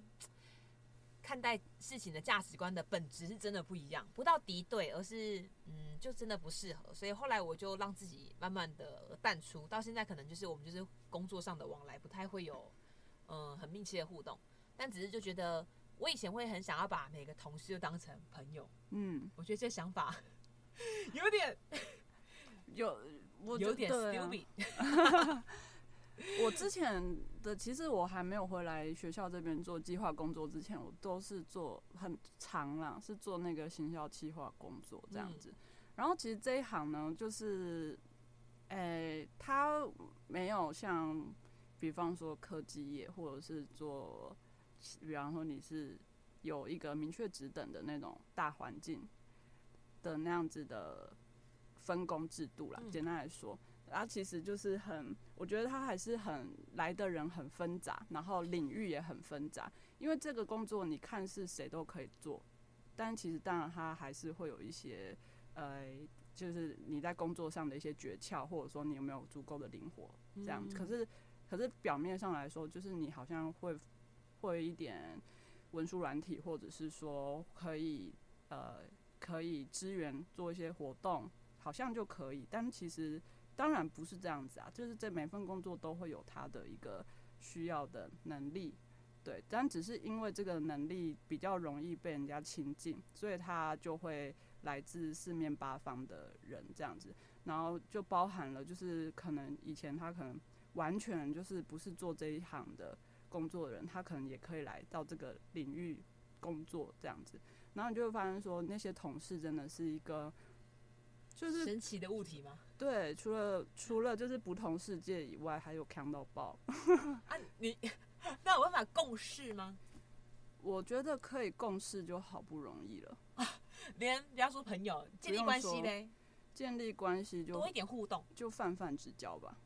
看待事情的价值观的本质是真的不一样，不到敌对，而是嗯，就真的不适合。所以后来我就让自己慢慢的淡出，到现在可能就是我们就是工作上的往来，不太会有嗯很密切的互动。但只是就觉得我以前会很想要把每个同事都当成朋友，嗯，我觉得这想法 有点 有我有点 stupid。我之前的其实我还没有回来学校这边做计划工作之前，我都是做很长啦，是做那个行销计划工作这样子。然后其实这一行呢，就是，诶、欸，它没有像，比方说科技业，或者是做，比方说你是有一个明确职等的那种大环境的那样子的分工制度啦。简单来说。它其实就是很，我觉得它还是很来的人很纷杂，然后领域也很纷杂。因为这个工作你看是谁都可以做，但其实当然它还是会有一些，呃，就是你在工作上的一些诀窍，或者说你有没有足够的灵活这样子。可是，可是表面上来说，就是你好像会会一点文书软体，或者是说可以呃可以支援做一些活动，好像就可以。但其实当然不是这样子啊，就是这每份工作都会有它的一个需要的能力，对。但只是因为这个能力比较容易被人家亲近，所以他就会来自四面八方的人这样子，然后就包含了就是可能以前他可能完全就是不是做这一行的。工作的人，他可能也可以来到这个领域工作这样子，然后你就会发现说，那些同事真的是一个就是神奇的物体吗？对，除了除了就是不同世界以外，还有强到爆 啊！你 那有办法共事吗？我觉得可以共事就好不容易了啊！连不要说朋友，建立关系嘞，建立关系就多一点互动，就泛泛之交吧。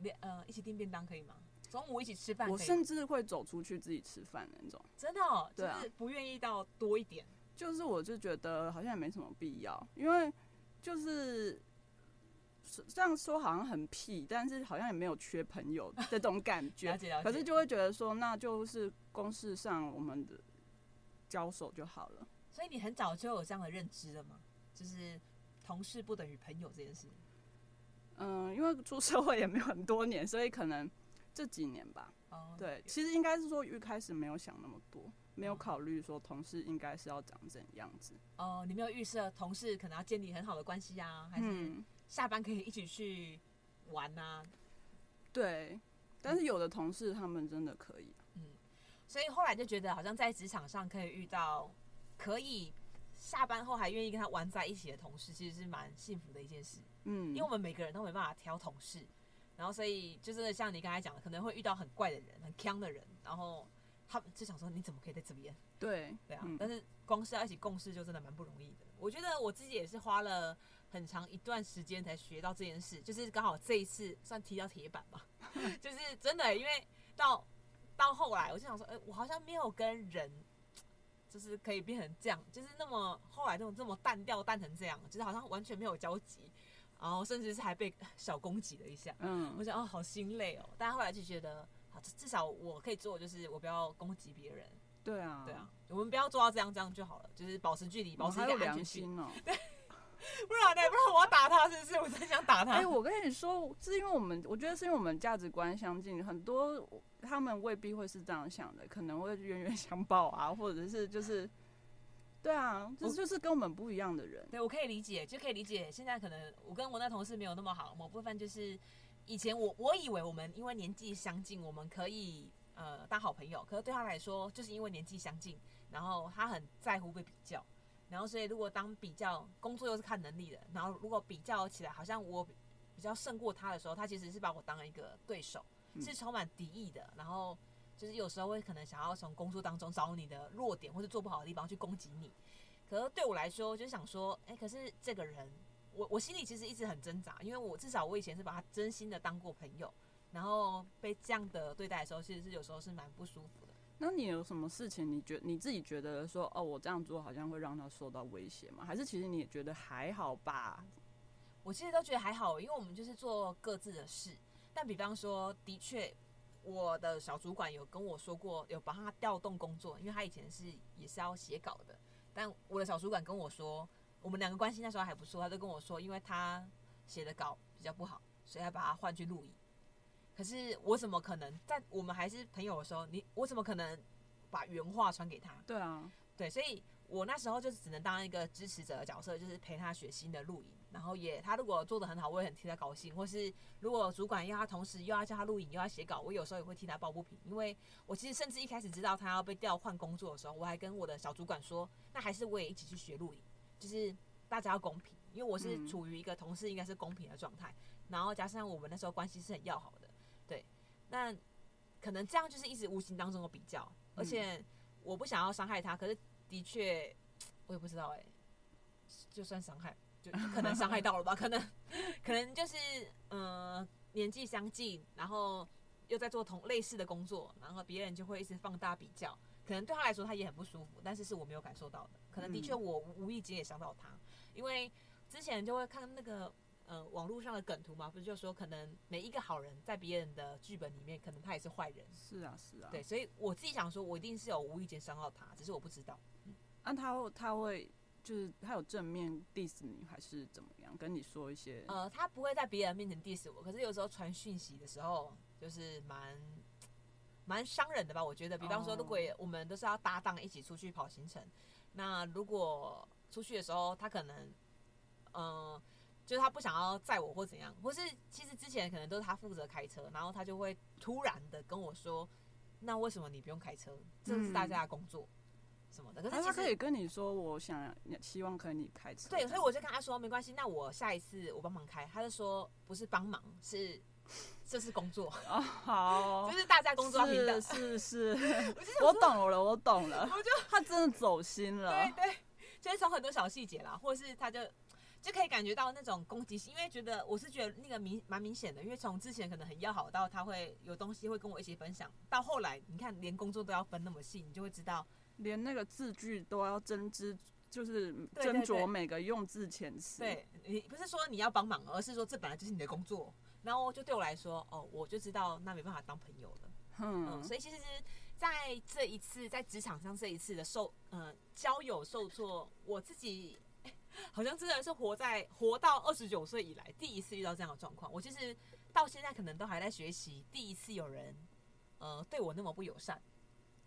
连呃，一起订便当可以吗？中午一起吃饭，我甚至会走出去自己吃饭的那种。真的就是不愿意到多一点。就是我就觉得好像也没什么必要，因为就是这样说好像很屁，但是好像也没有缺朋友 这种感觉。了解了解。可是就会觉得说，那就是公事上我们的交手就好了。所以你很早就有这样的认知了吗？就是同事不等于朋友这件事。嗯，因为出社会也没有很多年，所以可能。这几年吧，oh, 对，其实应该是说一开始没有想那么多，没有考虑说同事应该是要长怎样子。哦，你没有预设同事可能要建立很好的关系啊，还是下班可以一起去玩啊？对，但是有的同事他们真的可以，嗯，所以后来就觉得好像在职场上可以遇到可以下班后还愿意跟他玩在一起的同事，其实是蛮幸福的一件事。嗯，因为我们每个人都没办法挑同事。然后，所以就是像你刚才讲的，可能会遇到很怪的人、很坑的人，然后他们就想说：“你怎么可以在这边？”对，对啊。嗯、但是光是要一起共事，就真的蛮不容易的。我觉得我自己也是花了很长一段时间才学到这件事，就是刚好这一次算踢到铁板吧。就是真的，因为到到后来，我就想说：“哎、欸，我好像没有跟人，就是可以变成这样，就是那么后来那种这么淡掉淡成这样，就是好像完全没有交集。”然后甚至是还被小攻击了一下，嗯，我想哦，好心累哦。但后来就觉得，好，至少我可以做，就是我不要攻击别人。对啊，对啊，我们不要做到这样，这样就好了，就是保持距离，保持一个安全心哦。对，不然呢？不然我要打他，是不是？我真想打他。哎，我跟你说，是因为我们，我觉得是因为我们价值观相近，很多他们未必会是这样想的，可能会冤冤相报啊，或者是就是。对啊，这就是跟我们不一样的人。对，我可以理解，就可以理解。现在可能我跟我那同事没有那么好，某部分就是以前我我以为我们因为年纪相近，我们可以呃当好朋友。可是对他来说，就是因为年纪相近，然后他很在乎被比较，然后所以如果当比较工作又是看能力的，然后如果比较起来好像我比较胜过他的时候，他其实是把我当一个对手，是充满敌意的，然后。就是有时候会可能想要从工作当中找你的弱点或者做不好的地方去攻击你，可是对我来说，就想说，哎，可是这个人，我我心里其实一直很挣扎，因为我至少我以前是把他真心的当过朋友，然后被这样的对待的时候，其实是有时候是蛮不舒服的。那你有什么事情，你觉你自己觉得说，哦，我这样做好像会让他受到威胁吗？还是其实你也觉得还好吧？我其实都觉得还好，因为我们就是做各自的事，但比方说，的确。我的小主管有跟我说过，有帮他调动工作，因为他以前是也是要写稿的。但我的小主管跟我说，我们两个关系那时候还不错，他就跟我说，因为他写的稿比较不好，所以他把他换去录影。可是我怎么可能在我们还是朋友的时候，你我怎么可能把原话传给他？对啊，对，所以我那时候就只能当一个支持者的角色，就是陪他学新的录影。然后也，他如果做的很好，我也很替他高兴。或是如果主管要他同时又要叫他录影又要写稿，我有时候也会替他抱不平。因为我其实甚至一开始知道他要被调换工作的时候，我还跟我的小主管说，那还是我也一起去学录影，就是大家要公平。因为我是处于一个同事应该是公平的状态，然后加上我们那时候关系是很要好的，对。那可能这样就是一直无形当中的比较，而且我不想要伤害他，可是的确 我也不知道哎、欸，就算伤害。就可能伤害到了吧？可能，可能就是嗯、呃，年纪相近，然后又在做同类似的工作，然后别人就会一直放大比较。可能对他来说，他也很不舒服，但是是我没有感受到的。可能的确我无意间也伤到他，因为之前就会看那个呃网络上的梗图嘛，不是就说可能每一个好人在别人的剧本里面，可能他也是坏人。是啊，是啊。对，所以我自己想说，我一定是有无意间伤到他，只是我不知道。嗯，那、啊、他他会就是他有正面 diss 你，还是怎么样？跟你说一些？呃，他不会在别人面前 diss 我，可是有时候传讯息的时候，就是蛮蛮伤人的吧？我觉得，比方说，如果我们都是要搭档一起出去跑行程，那如果出去的时候，他可能，嗯、呃，就是他不想要载我或怎样，或是其实之前可能都是他负责开车，然后他就会突然的跟我说：“那为什么你不用开车？这是大家的工作什么的。”可是他可以跟你说：“我想希望可以你开车。”对，所以我就跟他说：“没关系，那我下一次我帮忙开。”他就说：“不是帮忙，是这是工作哦，好，就是大家工作要平等。”是是，我，我懂了，我懂了，我就他真的走心了，对对。就是从很多小细节啦，或者是他就就可以感觉到那种攻击性，因为觉得我是觉得那个明蛮明显的，因为从之前可能很要好到他会有东西会跟我一起分享，到后来你看连工作都要分那么细，你就会知道连那个字句都要斟酌，就是斟酌每个用字遣词。对，你不是说你要帮忙，而是说这本来就是你的工作，然后就对我来说，哦，我就知道那没办法当朋友了。嗯，嗯，所以其实是。在这一次在职场上这一次的受呃交友受挫，我自己好像真的是活在活到二十九岁以来第一次遇到这样的状况。我其实到现在可能都还在学习，第一次有人呃对我那么不友善，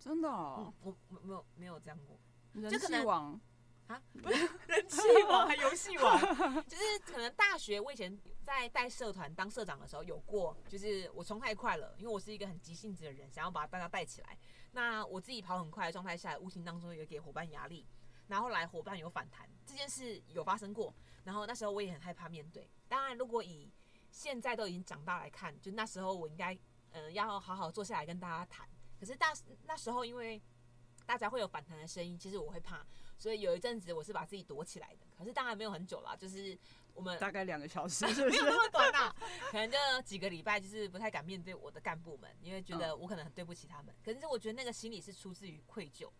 真的哦，嗯、我没有没有这样过，人气王啊，不 是人气王还游戏王，就是可能大学我以前。在带社团当社长的时候，有过，就是我冲太快了，因为我是一个很急性子的人，想要把大家带起来。那我自己跑很快的状态下，无形当中也给伙伴压力。然后来伙伴有反弹，这件事有发生过。然后那时候我也很害怕面对。当然，如果以现在都已经长大来看，就那时候我应该嗯、呃、要好好坐下来跟大家谈。可是大那时候因为大家会有反弹的声音，其实我会怕，所以有一阵子我是把自己躲起来的。可是当然没有很久啦，就是。我们大概两个小时 是不是，没有那么短啊，可能就几个礼拜，就是不太敢面对我的干部们，因为觉得我可能很对不起他们。可是我觉得那个心理是出自于愧疚。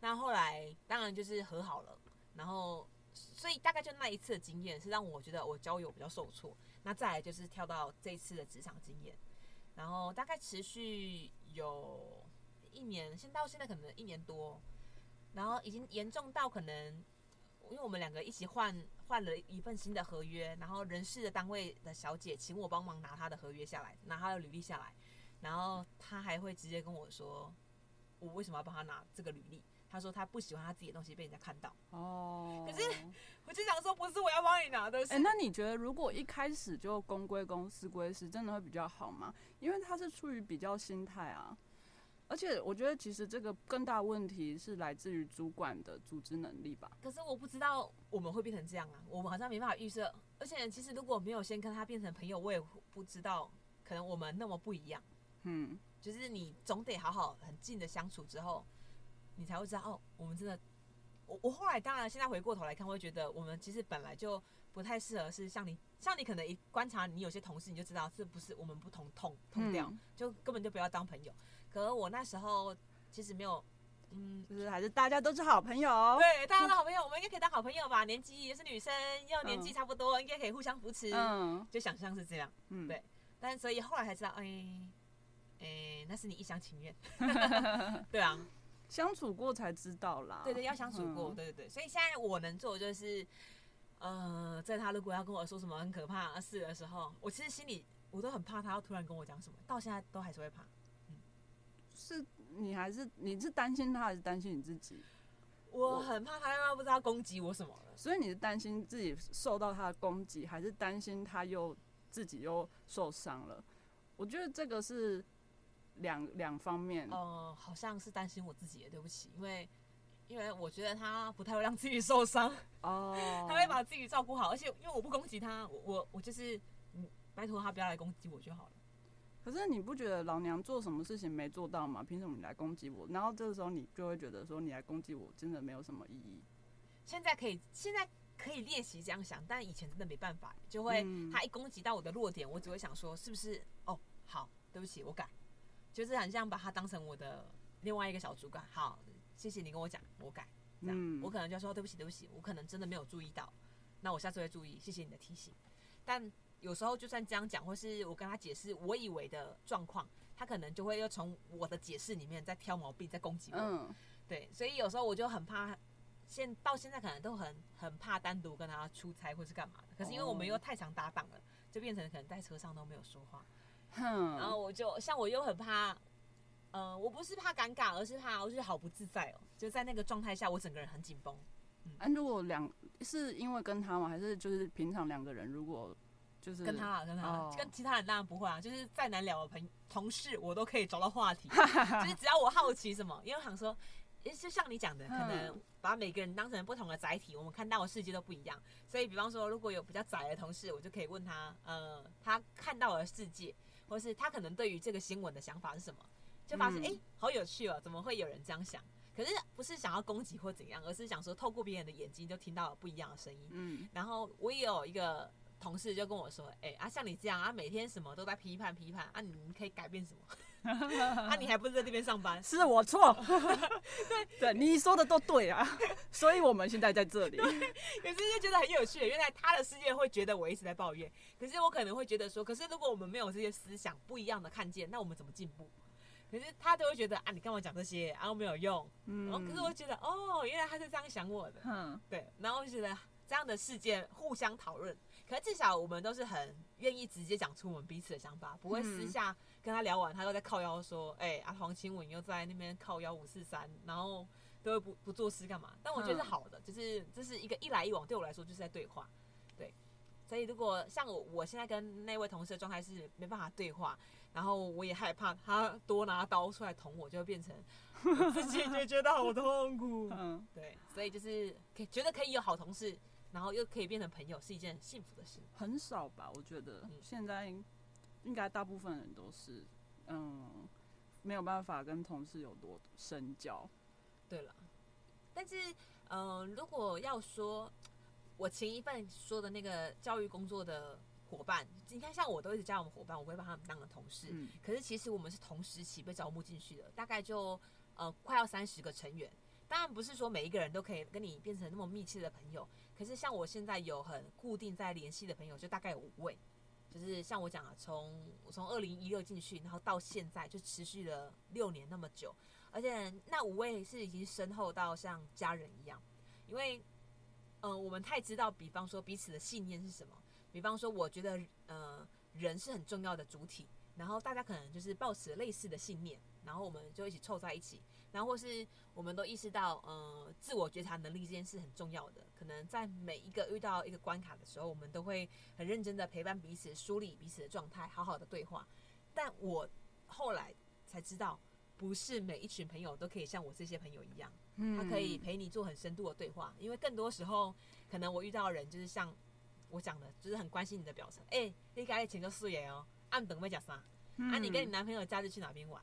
那后来当然就是和好了，然后所以大概就那一次的经验是让我觉得我交友比较受挫。那再来就是跳到这一次的职场经验，然后大概持续有一年，现到现在可能一年多，然后已经严重到可能。因为我们两个一起换换了一份新的合约，然后人事的单位的小姐请我帮忙拿她的合约下来，拿她的履历下来，然后她还会直接跟我说，我为什么要帮她拿这个履历？她说她不喜欢她自己的东西被人家看到。哦。可是我就想说，不是我要帮你拿的。哎，那你觉得如果一开始就公归公，私归私，真的会比较好吗？因为他是出于比较心态啊。而且我觉得，其实这个更大问题是来自于主管的组织能力吧。可是我不知道我们会变成这样啊，我们好像没办法预设。而且其实如果没有先跟他变成朋友，我也不知道可能我们那么不一样。嗯，就是你总得好好很近的相处之后，你才会知道哦，我们真的。我我后来当然现在回过头来看，会觉得我们其实本来就不太适合。是像你像你可能一观察你有些同事，你就知道是不是我们不同痛痛掉，就根本就不要当朋友。可我那时候其实没有，嗯，就是还是大家都是好朋友，对，大家都好朋友，我们应该可以当好朋友吧？年纪也是女生，又年纪差不多，嗯、应该可以互相扶持，嗯，就想象是这样，嗯，对。但所以后来才知道，哎、欸，哎、欸，那是你一厢情愿，对啊，相处过才知道啦，对对，要相处过，嗯、对对对。所以现在我能做的就是，呃，在他如果要跟我说什么很可怕的事的时候，我其实心里我都很怕他要突然跟我讲什么，到现在都还是会怕。是你还是你是担心他还是担心你自己？我很怕他，又不知道攻击我什么了。所以你是担心自己受到他的攻击，还是担心他又自己又受伤了？我觉得这个是两两方面。哦、呃，好像是担心我自己也对不起，因为因为我觉得他不太会让自己受伤哦，他会把自己照顾好，而且因为我不攻击他，我我我就是嗯，拜托他不要来攻击我就好了。可是你不觉得老娘做什么事情没做到吗？凭什么你来攻击我？然后这个时候你就会觉得说，你来攻击我真的没有什么意义。现在可以，现在可以练习这样想，但以前真的没办法，就会他一攻击到我的弱点，我只会想说是不是？哦，好，对不起，我改，就是很像把他当成我的另外一个小主管。好，谢谢你跟我讲，我改，这样我可能就说对不起，对不起，我可能真的没有注意到，那我下次会注意，谢谢你的提醒。但有时候就算这样讲，或是我跟他解释我以为的状况，他可能就会又从我的解释里面再挑毛病，再攻击我。嗯，对，所以有时候我就很怕，现到现在可能都很很怕单独跟他出差或是干嘛的。可是因为我们又太常搭档了，就变成可能在车上都没有说话。哼，然后我就像我又很怕。呃，我不是怕尴尬，而是怕我就是好不自在哦。就在那个状态下，我整个人很紧绷。嗯，啊、如果两是因为跟他吗？还是就是平常两个人如果就是跟他，跟他，哦、跟其他人当然不会啊。就是再难聊的朋同事，我都可以找到话题。就是只要我好奇什么，因为我想说，就像你讲的，可能把每个人当成不同的载体，我们看到的世界都不一样。所以，比方说，如果有比较窄的同事，我就可以问他，呃，他看到的世界，或是他可能对于这个新闻的想法是什么。就发现哎、欸，好有趣哦！怎么会有人这样想？可是不是想要攻击或怎样，而是想说透过别人的眼睛就听到了不一样的声音。嗯，然后我也有一个同事就跟我说：“哎、欸、啊，像你这样啊，每天什么都在批判批判啊，你可以改变什么？啊，你还不是在这边上班？是我错？对 对，你说的都对啊，所以我们现在在这里。可是就觉得很有趣，原来他的世界会觉得我一直在抱怨，可是我可能会觉得说，可是如果我们没有这些思想不一样的看见，那我们怎么进步？”可是他都会觉得啊，你干嘛讲这些啊，没有用。嗯，然后可是我觉得哦，原来他是这样想我的。嗯，对。然后我就觉得这样的事件互相讨论，可至少我们都是很愿意直接讲出我们彼此的想法，不会私下跟他聊完，他又在靠腰说，哎、欸，啊黄清文又在那边靠腰五四三，然后都会不不做事干嘛？但我觉得是好的，就是这是一个一来一往，对我来说就是在对话。对，所以如果像我我现在跟那位同事的状态是没办法对话。然后我也害怕他多拿刀出来捅我，就会变成自己就觉得好痛苦。嗯，对，所以就是可觉得可以有好同事，然后又可以变成朋友，是一件很幸福的事。很少吧？我觉得现在应该大部分人都是嗯没有办法跟同事有多深交。对了，但是嗯、呃，如果要说我前一份说的那个教育工作的。伙伴，你看，像我都一直叫我们伙伴，我不会把他们当个同事。嗯。可是其实我们是同时期被招募进去的，大概就呃快要三十个成员。当然不是说每一个人都可以跟你变成那么密切的朋友。可是像我现在有很固定在联系的朋友，就大概有五位。就是像我讲啊，从我从二零一六进去，然后到现在就持续了六年那么久，而且那五位是已经深厚到像家人一样，因为嗯、我们太知道，比方说彼此的信念是什么。比方说，我觉得，呃，人是很重要的主体，然后大家可能就是抱持类似的信念，然后我们就一起凑在一起，然后或是我们都意识到，呃，自我觉察能力这件事很重要的，可能在每一个遇到一个关卡的时候，我们都会很认真的陪伴彼此，梳理彼此的状态，好好的对话。但我后来才知道，不是每一群朋友都可以像我这些朋友一样，他可以陪你做很深度的对话，因为更多时候，可能我遇到的人就是像。我讲的就是很关心你的表层，哎、欸，你该请个四爷哦，按等会讲啥？啊，你跟你男朋友假日去哪边玩？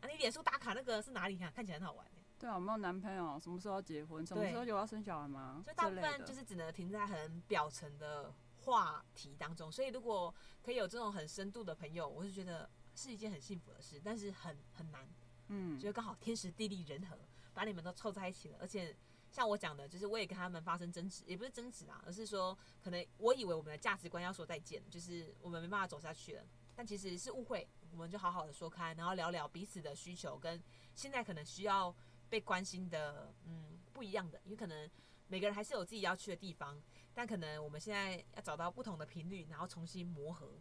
啊，你脸书打卡那个是哪里看？看起来很好玩。对啊，有没有男朋友？什么时候要结婚？什么时候有要生小孩吗？所以大部分就是只能停在很表层的话题当中。所以如果可以有这种很深度的朋友，我是觉得是一件很幸福的事，但是很很难。嗯，觉得刚好天时地利人和，把你们都凑在一起了，而且。像我讲的，就是我也跟他们发生争执，也不是争执啊，而是说可能我以为我们的价值观要说再见，就是我们没办法走下去了，但其实是误会，我们就好好的说开，然后聊聊彼此的需求跟现在可能需要被关心的，嗯，不一样的，因为可能每个人还是有自己要去的地方，但可能我们现在要找到不同的频率，然后重新磨合，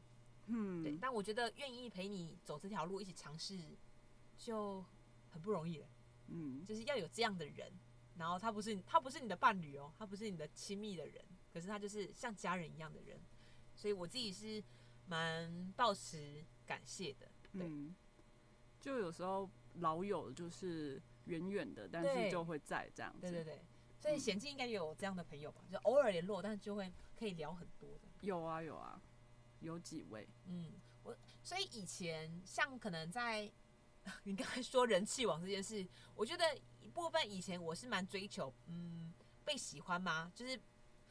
嗯，对，但我觉得愿意陪你走这条路一起尝试，就很不容易了，嗯，就是要有这样的人。然后他不是他不是你的伴侣哦，他不是你的亲密的人，可是他就是像家人一样的人，所以我自己是蛮抱持感谢的。对，嗯，就有时候老友就是远远的，但是就会在这样子。对对对，所以贤静应该有这样的朋友吧？就偶尔联络，但是就会可以聊很多的。有啊有啊，有几位。嗯，我所以以前像可能在 你刚才说人气王这件事，我觉得一。部分以前我是蛮追求，嗯，被喜欢吗？就是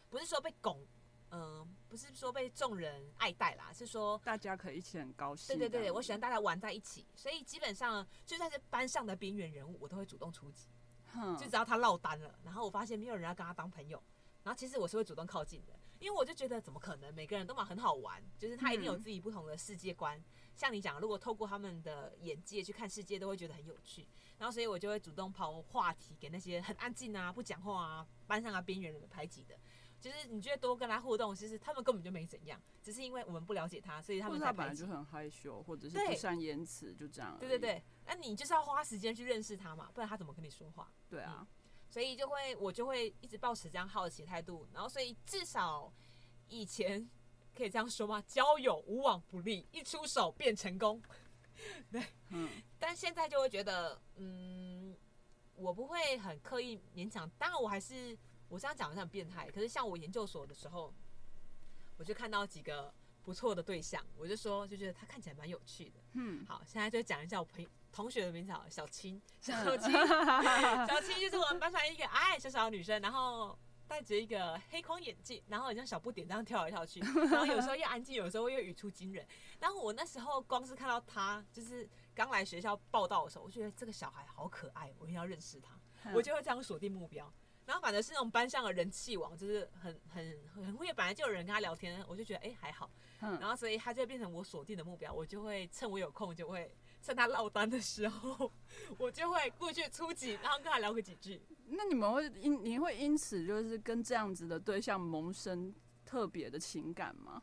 不是说被拱，嗯、呃，不是说被众人爱戴啦，是说大家可以一起很高兴。对对对，我喜欢大家玩在一起，所以基本上就算是班上的边缘人物，我都会主动出击。哼，就只要他落单了，然后我发现没有人要跟他当朋友，然后其实我是会主动靠近的。因为我就觉得怎么可能？每个人都嘛很好玩，就是他一定有自己不同的世界观。嗯、像你讲，如果透过他们的眼界去看世界，都会觉得很有趣。然后所以我就会主动抛话题给那些很安静啊、不讲话啊、班上啊边缘人的排挤的。就是你觉得多跟他互动，其实他们根本就没怎样，只是因为我们不了解他，所以他们才本来就很害羞，或者是不善言辞，就这样。对对对，那你就是要花时间去认识他嘛，不然他怎么跟你说话？对啊，嗯、所以就会我就会一直保持这样好奇态度，然后所以至少以前可以这样说吗？交友无往不利，一出手便成功。对，嗯，但现在就会觉得，嗯，我不会很刻意勉强，当然我还是。我这样讲好像很变态，可是像我研究所的时候，我就看到几个不错的对象，我就说就觉得他看起来蛮有趣的。嗯，好，现在就讲一下我朋同学的名字好了，小青，小青，小青就是我们班上一个矮矮小小的女生，然后戴着一个黑框眼镜，然后很像小不点这样跳来跳去，然后有时候又安静，有时候又语出惊人。然后我那时候光是看到他，就是刚来学校报道的时候，我觉得这个小孩好可爱，我一定要认识他，我就会这样锁定目标。然后反正是那种班上的人气王，就是很很很会，本来就有人跟他聊天，我就觉得哎还好，然后所以他就变成我锁定的目标，我就会趁我有空就会趁他落单的时候，我就会过去出击，然后跟他聊个几句。那你们会因你会因此就是跟这样子的对象萌生特别的情感吗？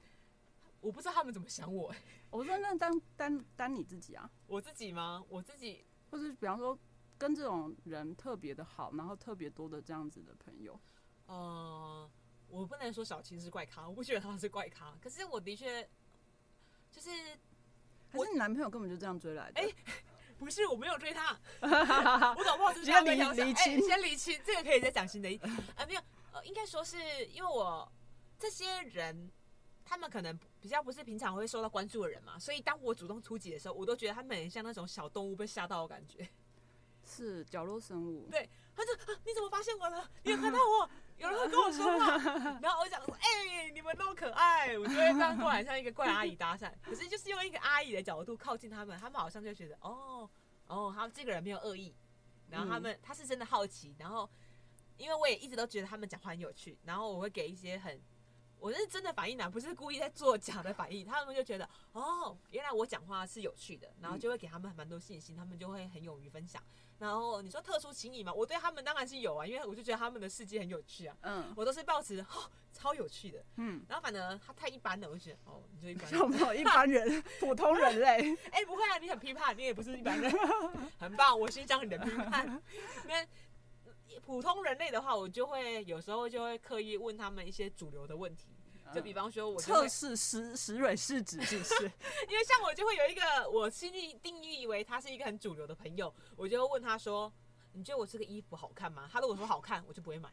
我不知道他们怎么想我。我说那单单单你自己啊？我自己吗？我自己，或是比方说。跟这种人特别的好，然后特别多的这样子的朋友，呃，我不能说小青是怪咖，我不觉得他是怪咖。可是我的确就是，还是你男朋友根本就这样追来的？哎、欸，不是，我没有追他，我搞不好是先理理清，先理清，这个可以再讲新的一点啊，没有，呃，应该说是因为我这些人，他们可能比较不是平常会受到关注的人嘛，所以当我主动出击的时候，我都觉得他们很像那种小动物被吓到的感觉。是角落生物。对，他就啊，你怎么发现我了？你有看到我？有人会跟我说话。然后我想说，哎、欸，你们那么可爱，我就会这样过来像一个怪阿姨搭讪。可是就是用一个阿姨的角度靠近他们，他们好像就觉得，哦，哦，他这个人没有恶意。然后他们他是真的好奇。然后因为我也一直都觉得他们讲话很有趣，然后我会给一些很。我是真的反应呢，不是故意在做假的反应。他们就觉得哦，原来我讲话是有趣的，然后就会给他们蛮多信心，他们就会很勇于分享。然后你说特殊情谊嘛，我对他们当然是有啊，因为我就觉得他们的世界很有趣啊。嗯，我都是抱持哦，超有趣的。嗯，然后反正他太一般了，我就觉得哦，你就一般人，一般人，普通人类。哎、欸，不会啊，你很批判，你也不是一般人，很棒，我欣赏你的批判。那普通人类的话，我就会有时候就会刻意问他们一些主流的问题。就比方说我，我测试石石蕊试纸，是不是？因为像我就会有一个我心里定义以为他是一个很主流的朋友，我就会问他说：“你觉得我这个衣服好看吗？”他如果说好看，我就不会买，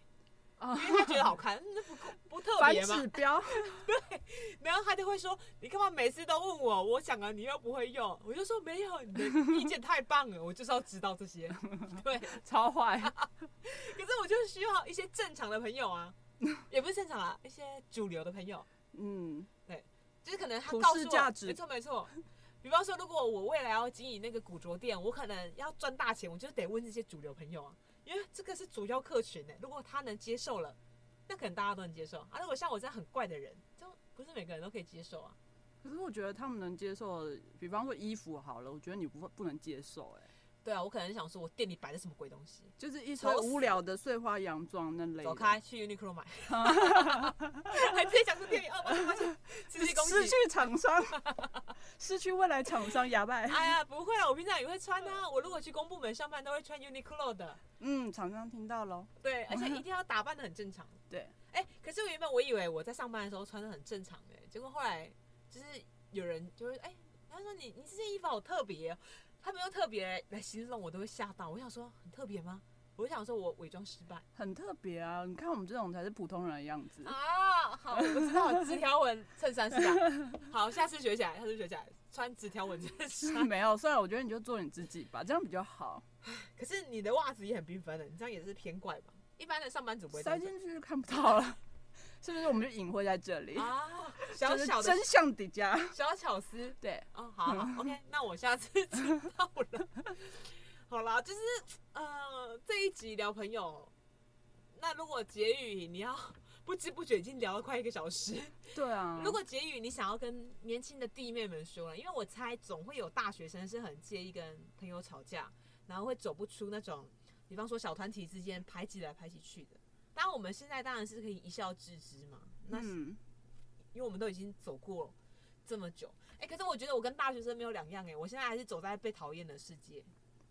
因为他觉得好看，那不不特别吗？指标 对，然后他就会说：“你干嘛每次都问我？我想啊，你又不会用。”我就说：“没有，你的意见太棒了，我就是要知道这些。”对，超坏。可是我就需要一些正常的朋友啊。也不是现场啊，一些主流的朋友，嗯，对，就是可能他告诉我，没错没错。比方说，如果我未来要经营那个古着店，我可能要赚大钱，我就得问这些主流朋友啊，因为这个是主要客群呢。如果他能接受了，那可能大家都能接受啊。如果像我这样很怪的人，就不是每个人都可以接受啊。可是我觉得他们能接受，比方说衣服好了，我觉得你不不能接受哎。对啊，我可能想说，我店里摆的什么鬼东西？就是一双无聊的碎花洋装那类。走开，去 Uniqlo 买。还直接讲出店里，哦，我去，失去失去厂商，失去未来厂商，哑巴。哎呀，不会啊，我平常也会穿啊。我如果去公部门上班，都会穿 Uniqlo 的。嗯，厂商听到喽。对，而且一定要打扮的很正常。对。哎，可是我原本我以为我在上班的时候穿的很正常的，结果后来就是有人就会哎，他说你你这件衣服好特别。他们用特别来形容我，都会吓到。我想说，很特别吗？我想说我伪装失败，很特别啊！你看我们这种才是普通人的样子啊！好，我知道纸条纹衬衫是吧？好，下次学起来，下次学起来，穿纸条纹衬衫。没有，算了，我觉得你就做你自己吧，这样比较好。可是你的袜子也很缤纷的，你这样也是偏怪吧？一般的上班族不会塞进去就看不到了。是不是我们就隐晦在这里啊？小小的真相底下，小巧思。对，哦，好，好，OK，那我下次 知道了。好啦，就是呃，这一集聊朋友。那如果结语你要不知不觉已经聊了快一个小时。对啊，如果结语你想要跟年轻的弟妹们说了，因为我猜总会有大学生是很介意跟朋友吵架，然后会走不出那种，比方说小团体之间排挤来排挤去的。当我们现在当然是可以一笑置之嘛，那是因为我们都已经走过这么久。哎、欸，可是我觉得我跟大学生没有两样哎、欸，我现在还是走在被讨厌的世界，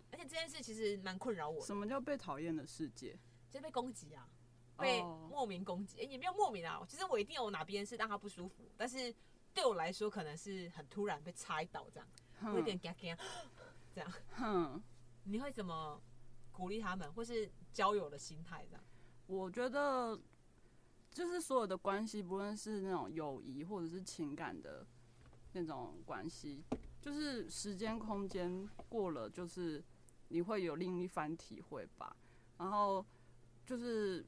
而且这件事其实蛮困扰我。什么叫被讨厌的世界？就是被攻击啊，被莫名攻击。哎、欸，也没有莫名啊，其实我一定有哪边是让他不舒服，但是对我来说可能是很突然被插一刀这样，会有点嘎嘎这样。哼，你会怎么鼓励他们，或是交友的心态这样？我觉得就是所有的关系，不论是那种友谊或者是情感的。那种关系，就是时间空间过了，就是你会有另一番体会吧。然后就是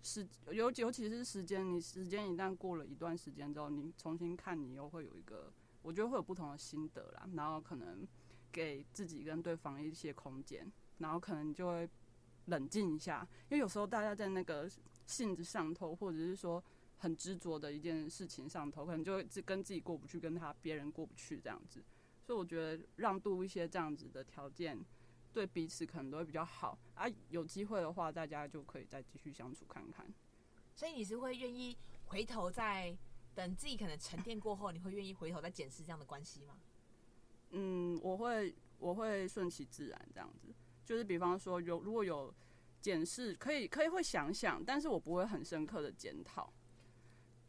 时尤尤其是时间，你时间一旦过了一段时间之后，你重新看，你又会有一个，我觉得会有不同的心得啦。然后可能给自己跟对方一些空间，然后可能就会冷静一下，因为有时候大家在那个性子上头，或者是说。很执着的一件事情上头，可能就会自跟自己过不去，跟他别人过不去这样子，所以我觉得让渡一些这样子的条件，对彼此可能都会比较好啊。有机会的话，大家就可以再继续相处看看。所以你是会愿意回头再等自己可能沉淀过后，你会愿意回头再检视这样的关系吗？嗯，我会，我会顺其自然这样子，就是比方说有如果有检视，可以可以会想想，但是我不会很深刻的检讨。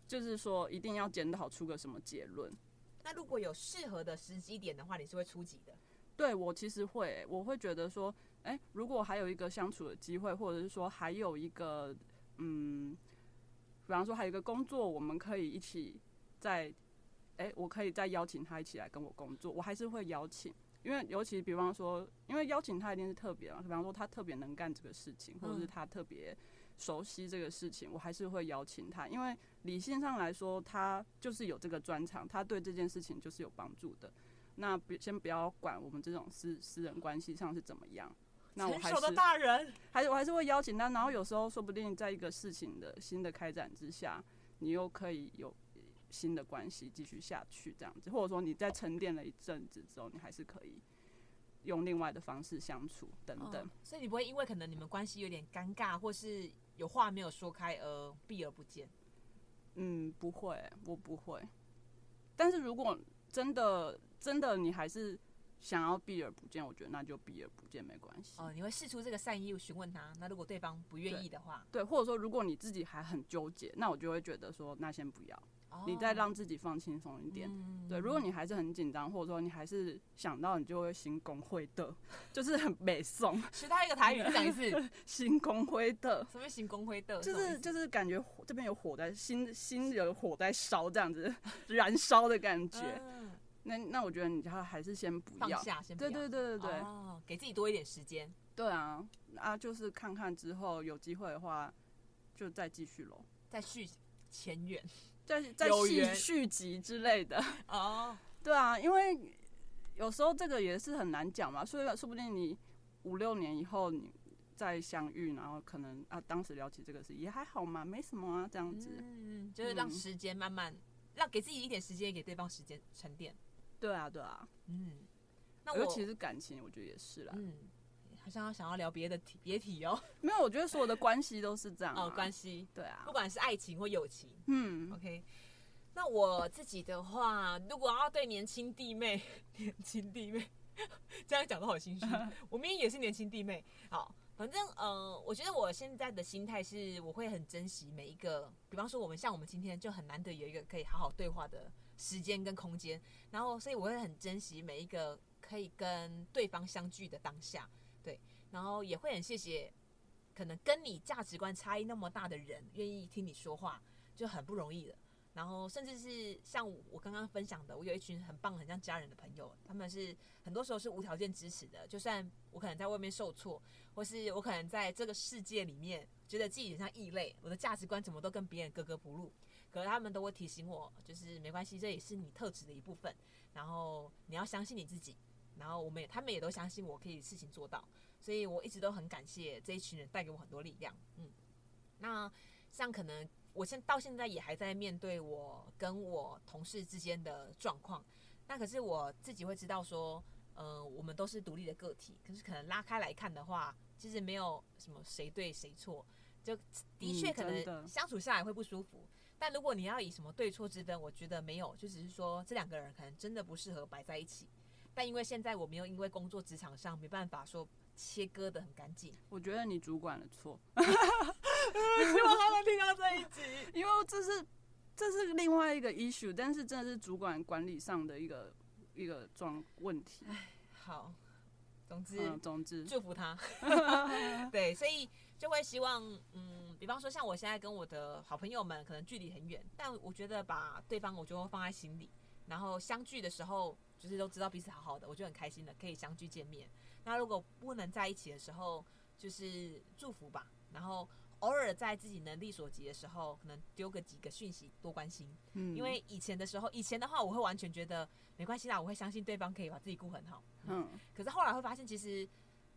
就是说，一定要检讨出个什么结论。那如果有适合的时机点的话，你是会出击的？对，我其实会，我会觉得说，哎、欸，如果还有一个相处的机会，或者是说还有一个，嗯，比方说还有一个工作，我们可以一起在，哎、欸，我可以再邀请他一起来跟我工作，我还是会邀请，因为尤其比方说，因为邀请他一定是特别嘛，比方说他特别能干这个事情，或者是他特别。熟悉这个事情，我还是会邀请他，因为理性上来说，他就是有这个专长，他对这件事情就是有帮助的。那不先不要管我们这种私私人关系上是怎么样，那我还是大人，还是我还是会邀请他。然后有时候说不定在一个事情的新的开展之下，你又可以有新的关系继续下去这样子，或者说你在沉淀了一阵子之后，你还是可以。用另外的方式相处等等。哦，所以你不会因为可能你们关系有点尴尬，或是有话没有说开而避而不见？嗯，不会，我不会。但是如果真的真的你还是想要避而不见，我觉得那就避而不见没关系。哦，你会试出这个善意询问他，那如果对方不愿意的话，对，对，或者说如果你自己还很纠结，那我就会觉得说那先不要。你再让自己放轻松一点，嗯，对。如果你还是很紧张，或者说你还是想到，你就会心工会的，就是很美颂。其他一个台语讲一次，心工会的。什么心工会的？就是就是感觉这边有火在心，心有火在烧，这样子燃烧的感觉。嗯，那那我觉得你还还是先不要，放下，先不要。对对对对对。哦，给自己多一点时间。对啊，啊，就是看看之后有机会的话，就再继续喽，再续前缘。在在续续集之类的。哦，对啊，因为有时候这个也是很难讲嘛，所以说不定你五六年以后你再相遇，然后可能啊当时聊起这个事也还好嘛，没什么啊这样子，嗯，就是让时间慢慢让给自己一点时间，给对方时间沉淀，对啊对啊，嗯，那我尤其是感情，我觉得也是啦，嗯。好像想要聊别的题，别题哦。没有，我觉得所有的关系都是这样、啊。哦，关系，对啊，不管是爱情或友情。嗯，OK。那我自己的话，如果要对年轻弟妹，年轻弟妹，这样讲都好心虚。我明明也是年轻弟妹。好，反正呃，我觉得我现在的心态是，我会很珍惜每一个。比方说，我们像我们今天就很难得有一个可以好好对话的时间跟空间，然后所以我会很珍惜每一个可以跟对方相聚的当下。对，然后也会很谢谢，可能跟你价值观差异那么大的人愿意听你说话，就很不容易了。然后甚至是像我刚刚分享的，我有一群很棒、很像家人的朋友，他们是很多时候是无条件支持的。就算我可能在外面受挫，或是我可能在这个世界里面觉得自己很像异类，我的价值观怎么都跟别人格格不入，可是他们都会提醒我，就是没关系，这也是你特质的一部分。然后你要相信你自己。然后我们也，他们也都相信我可以事情做到，所以我一直都很感谢这一群人带给我很多力量。嗯，那像可能我现到现在也还在面对我跟我同事之间的状况。那可是我自己会知道说，呃，我们都是独立的个体，可是可能拉开来看的话，其实没有什么谁对谁错，就的确可能相处下来会不舒服。嗯、但如果你要以什么对错之分，我觉得没有，就只是说这两个人可能真的不适合摆在一起。但因为现在我没有因为工作职场上没办法说切割的很干净，我觉得你主管的错。希望他们听到这一集，因为这是。这是另外一个 issue，但是真的是主管管理上的一个一个状问题。好，总之，嗯、总之祝福他。对，所以就会希望，嗯，比方说像我现在跟我的好朋友们可能距离很远，但我觉得把对方我就会放在心里，然后相聚的时候就是都知道彼此好好的，我就很开心的可以相聚见面。那如果不能在一起的时候，就是祝福吧，然后。偶尔在自己能力所及的时候，可能丢个几个讯息，多关心。嗯，因为以前的时候，以前的话，我会完全觉得没关系啦，我会相信对方可以把自己顾很好。嗯，可是后来会发现，其实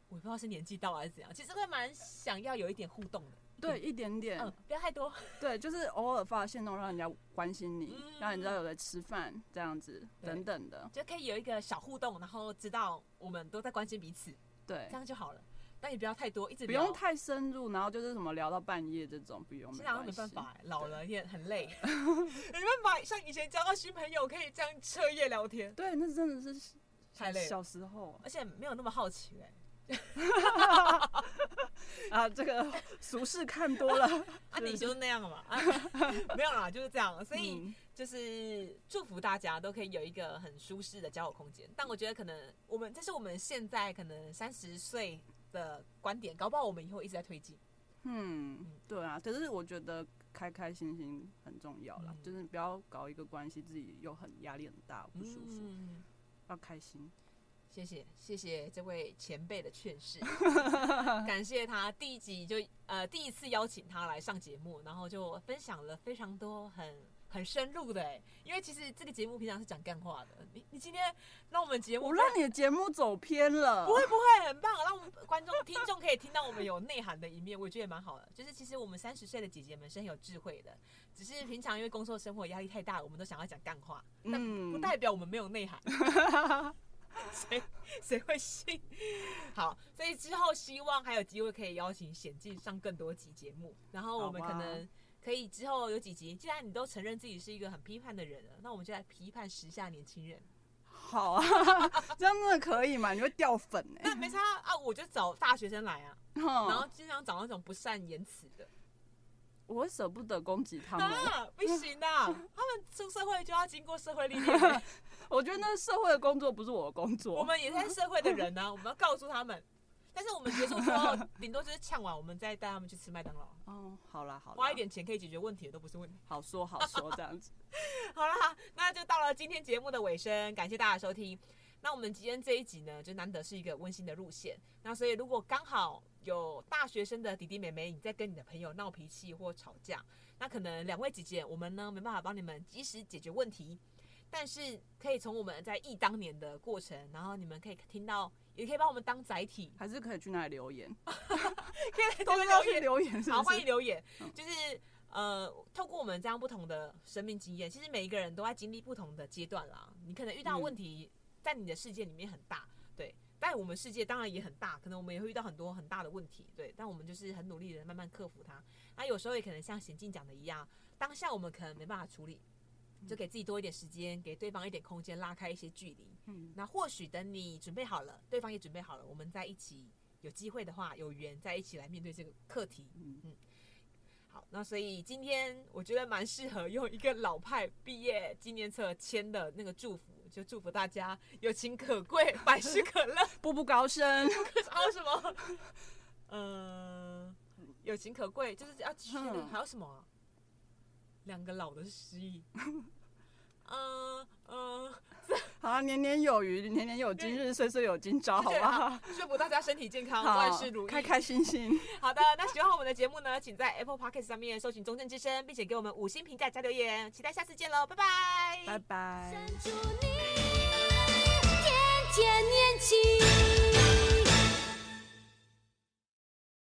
我不知道是年纪到还是怎样，其实会蛮想要有一点互动的。对，一点点，嗯，不要太多。对，就是偶尔发现动，让人家关心你，嗯、让人家有在吃饭这样子等等的，就可以有一个小互动，然后知道我们都在关心彼此。对，这样就好了。但也不要太多，一直不用太深入，然后就是什么聊到半夜这种，不用。现在没办法，老了也很累，没办法像以前交到新朋友可以这样彻夜聊天。对，那真的是太累。小时候，而且没有那么好奇哎。啊，这个俗事看多了，啊，你就是那样嘛。啊，没有啦，就是这样。所以就是祝福大家都可以有一个很舒适的交友空间。但我觉得可能我们这是我们现在可能三十岁。的观点，搞不好我们以后一直在推进。嗯，对啊，可是我觉得开开心心很重要啦，嗯、就是不要搞一个关系，自己又很压力很大，不舒服。嗯、要开心。谢谢谢谢这位前辈的劝示，感谢他第一集就呃第一次邀请他来上节目，然后就分享了非常多很。很深入的哎，因为其实这个节目平常是讲干话的。你你今天让我们节目，我让你的节目走偏了。不会不会，很棒，让我们观众听众可以听到我们有内涵的一面，我觉得也蛮好的。就是其实我们三十岁的姐姐们是很有智慧的，只是平常因为工作生活压力太大，我们都想要讲干话，但不代表我们没有内涵。谁谁会信？好，所以之后希望还有机会可以邀请险进上更多集节目，然后我们可能。可以之后有几集，既然你都承认自己是一个很批判的人了，那我们就来批判时下年轻人。好啊，这样真的可以吗？你会掉粉哎、欸？那没差啊，我就找大学生来啊，然后经常找那种不善言辞的，我会舍不得攻击他们、啊。不行的，他们出社会就要经过社会历练、欸。我觉得那社会的工作不是我的工作，我们也是社会的人呢、啊，我们要告诉他们。但是我们结束之后，顶多就是呛完，我们再带他们去吃麦当劳。哦，好啦好啦，花一点钱可以解决问题的都不是问题。好说好说这样子。好啦，那就到了今天节目的尾声，感谢大家收听。那我们今天这一集呢，就难得是一个温馨的路线。那所以如果刚好有大学生的弟弟妹妹，你在跟你的朋友闹脾气或吵架，那可能两位姐姐我们呢没办法帮你们及时解决问题，但是可以从我们在忆当年的过程，然后你们可以听到。也可以帮我们当载体，还是可以去那里留言，可以都要去留言是不是？好，欢迎留言。就是呃，透过我们这样不同的生命经验，其实每一个人都在经历不同的阶段啦。你可能遇到问题，在你的世界里面很大，对，但我们世界当然也很大，可能我们也会遇到很多很大的问题，对。但我们就是很努力的慢慢克服它。那有时候也可能像贤静讲的一样，当下我们可能没办法处理。就给自己多一点时间，给对方一点空间，拉开一些距离。嗯，那或许等你准备好了，对方也准备好了，我们在一起有机会的话，有缘在一起来面对这个课题。嗯嗯。好，那所以今天我觉得蛮适合用一个老派毕业纪念册签的那个祝福，就祝福大家有情可贵，百事可乐，步步高升。还 有什么？嗯、呃，有情可贵，就是要继续的。还有什么、啊？两个老的失忆，嗯嗯，好啊，年年有余，年年有今日，岁岁有今朝，好不好？祝福大家身体健康，万事如意，开开心心。好的，那喜欢我们的节目呢，请在 Apple Podcast 上面搜寻“中正之声”，并且给我们五星评价加留言，期待下次见喽，拜拜，拜拜。千年情。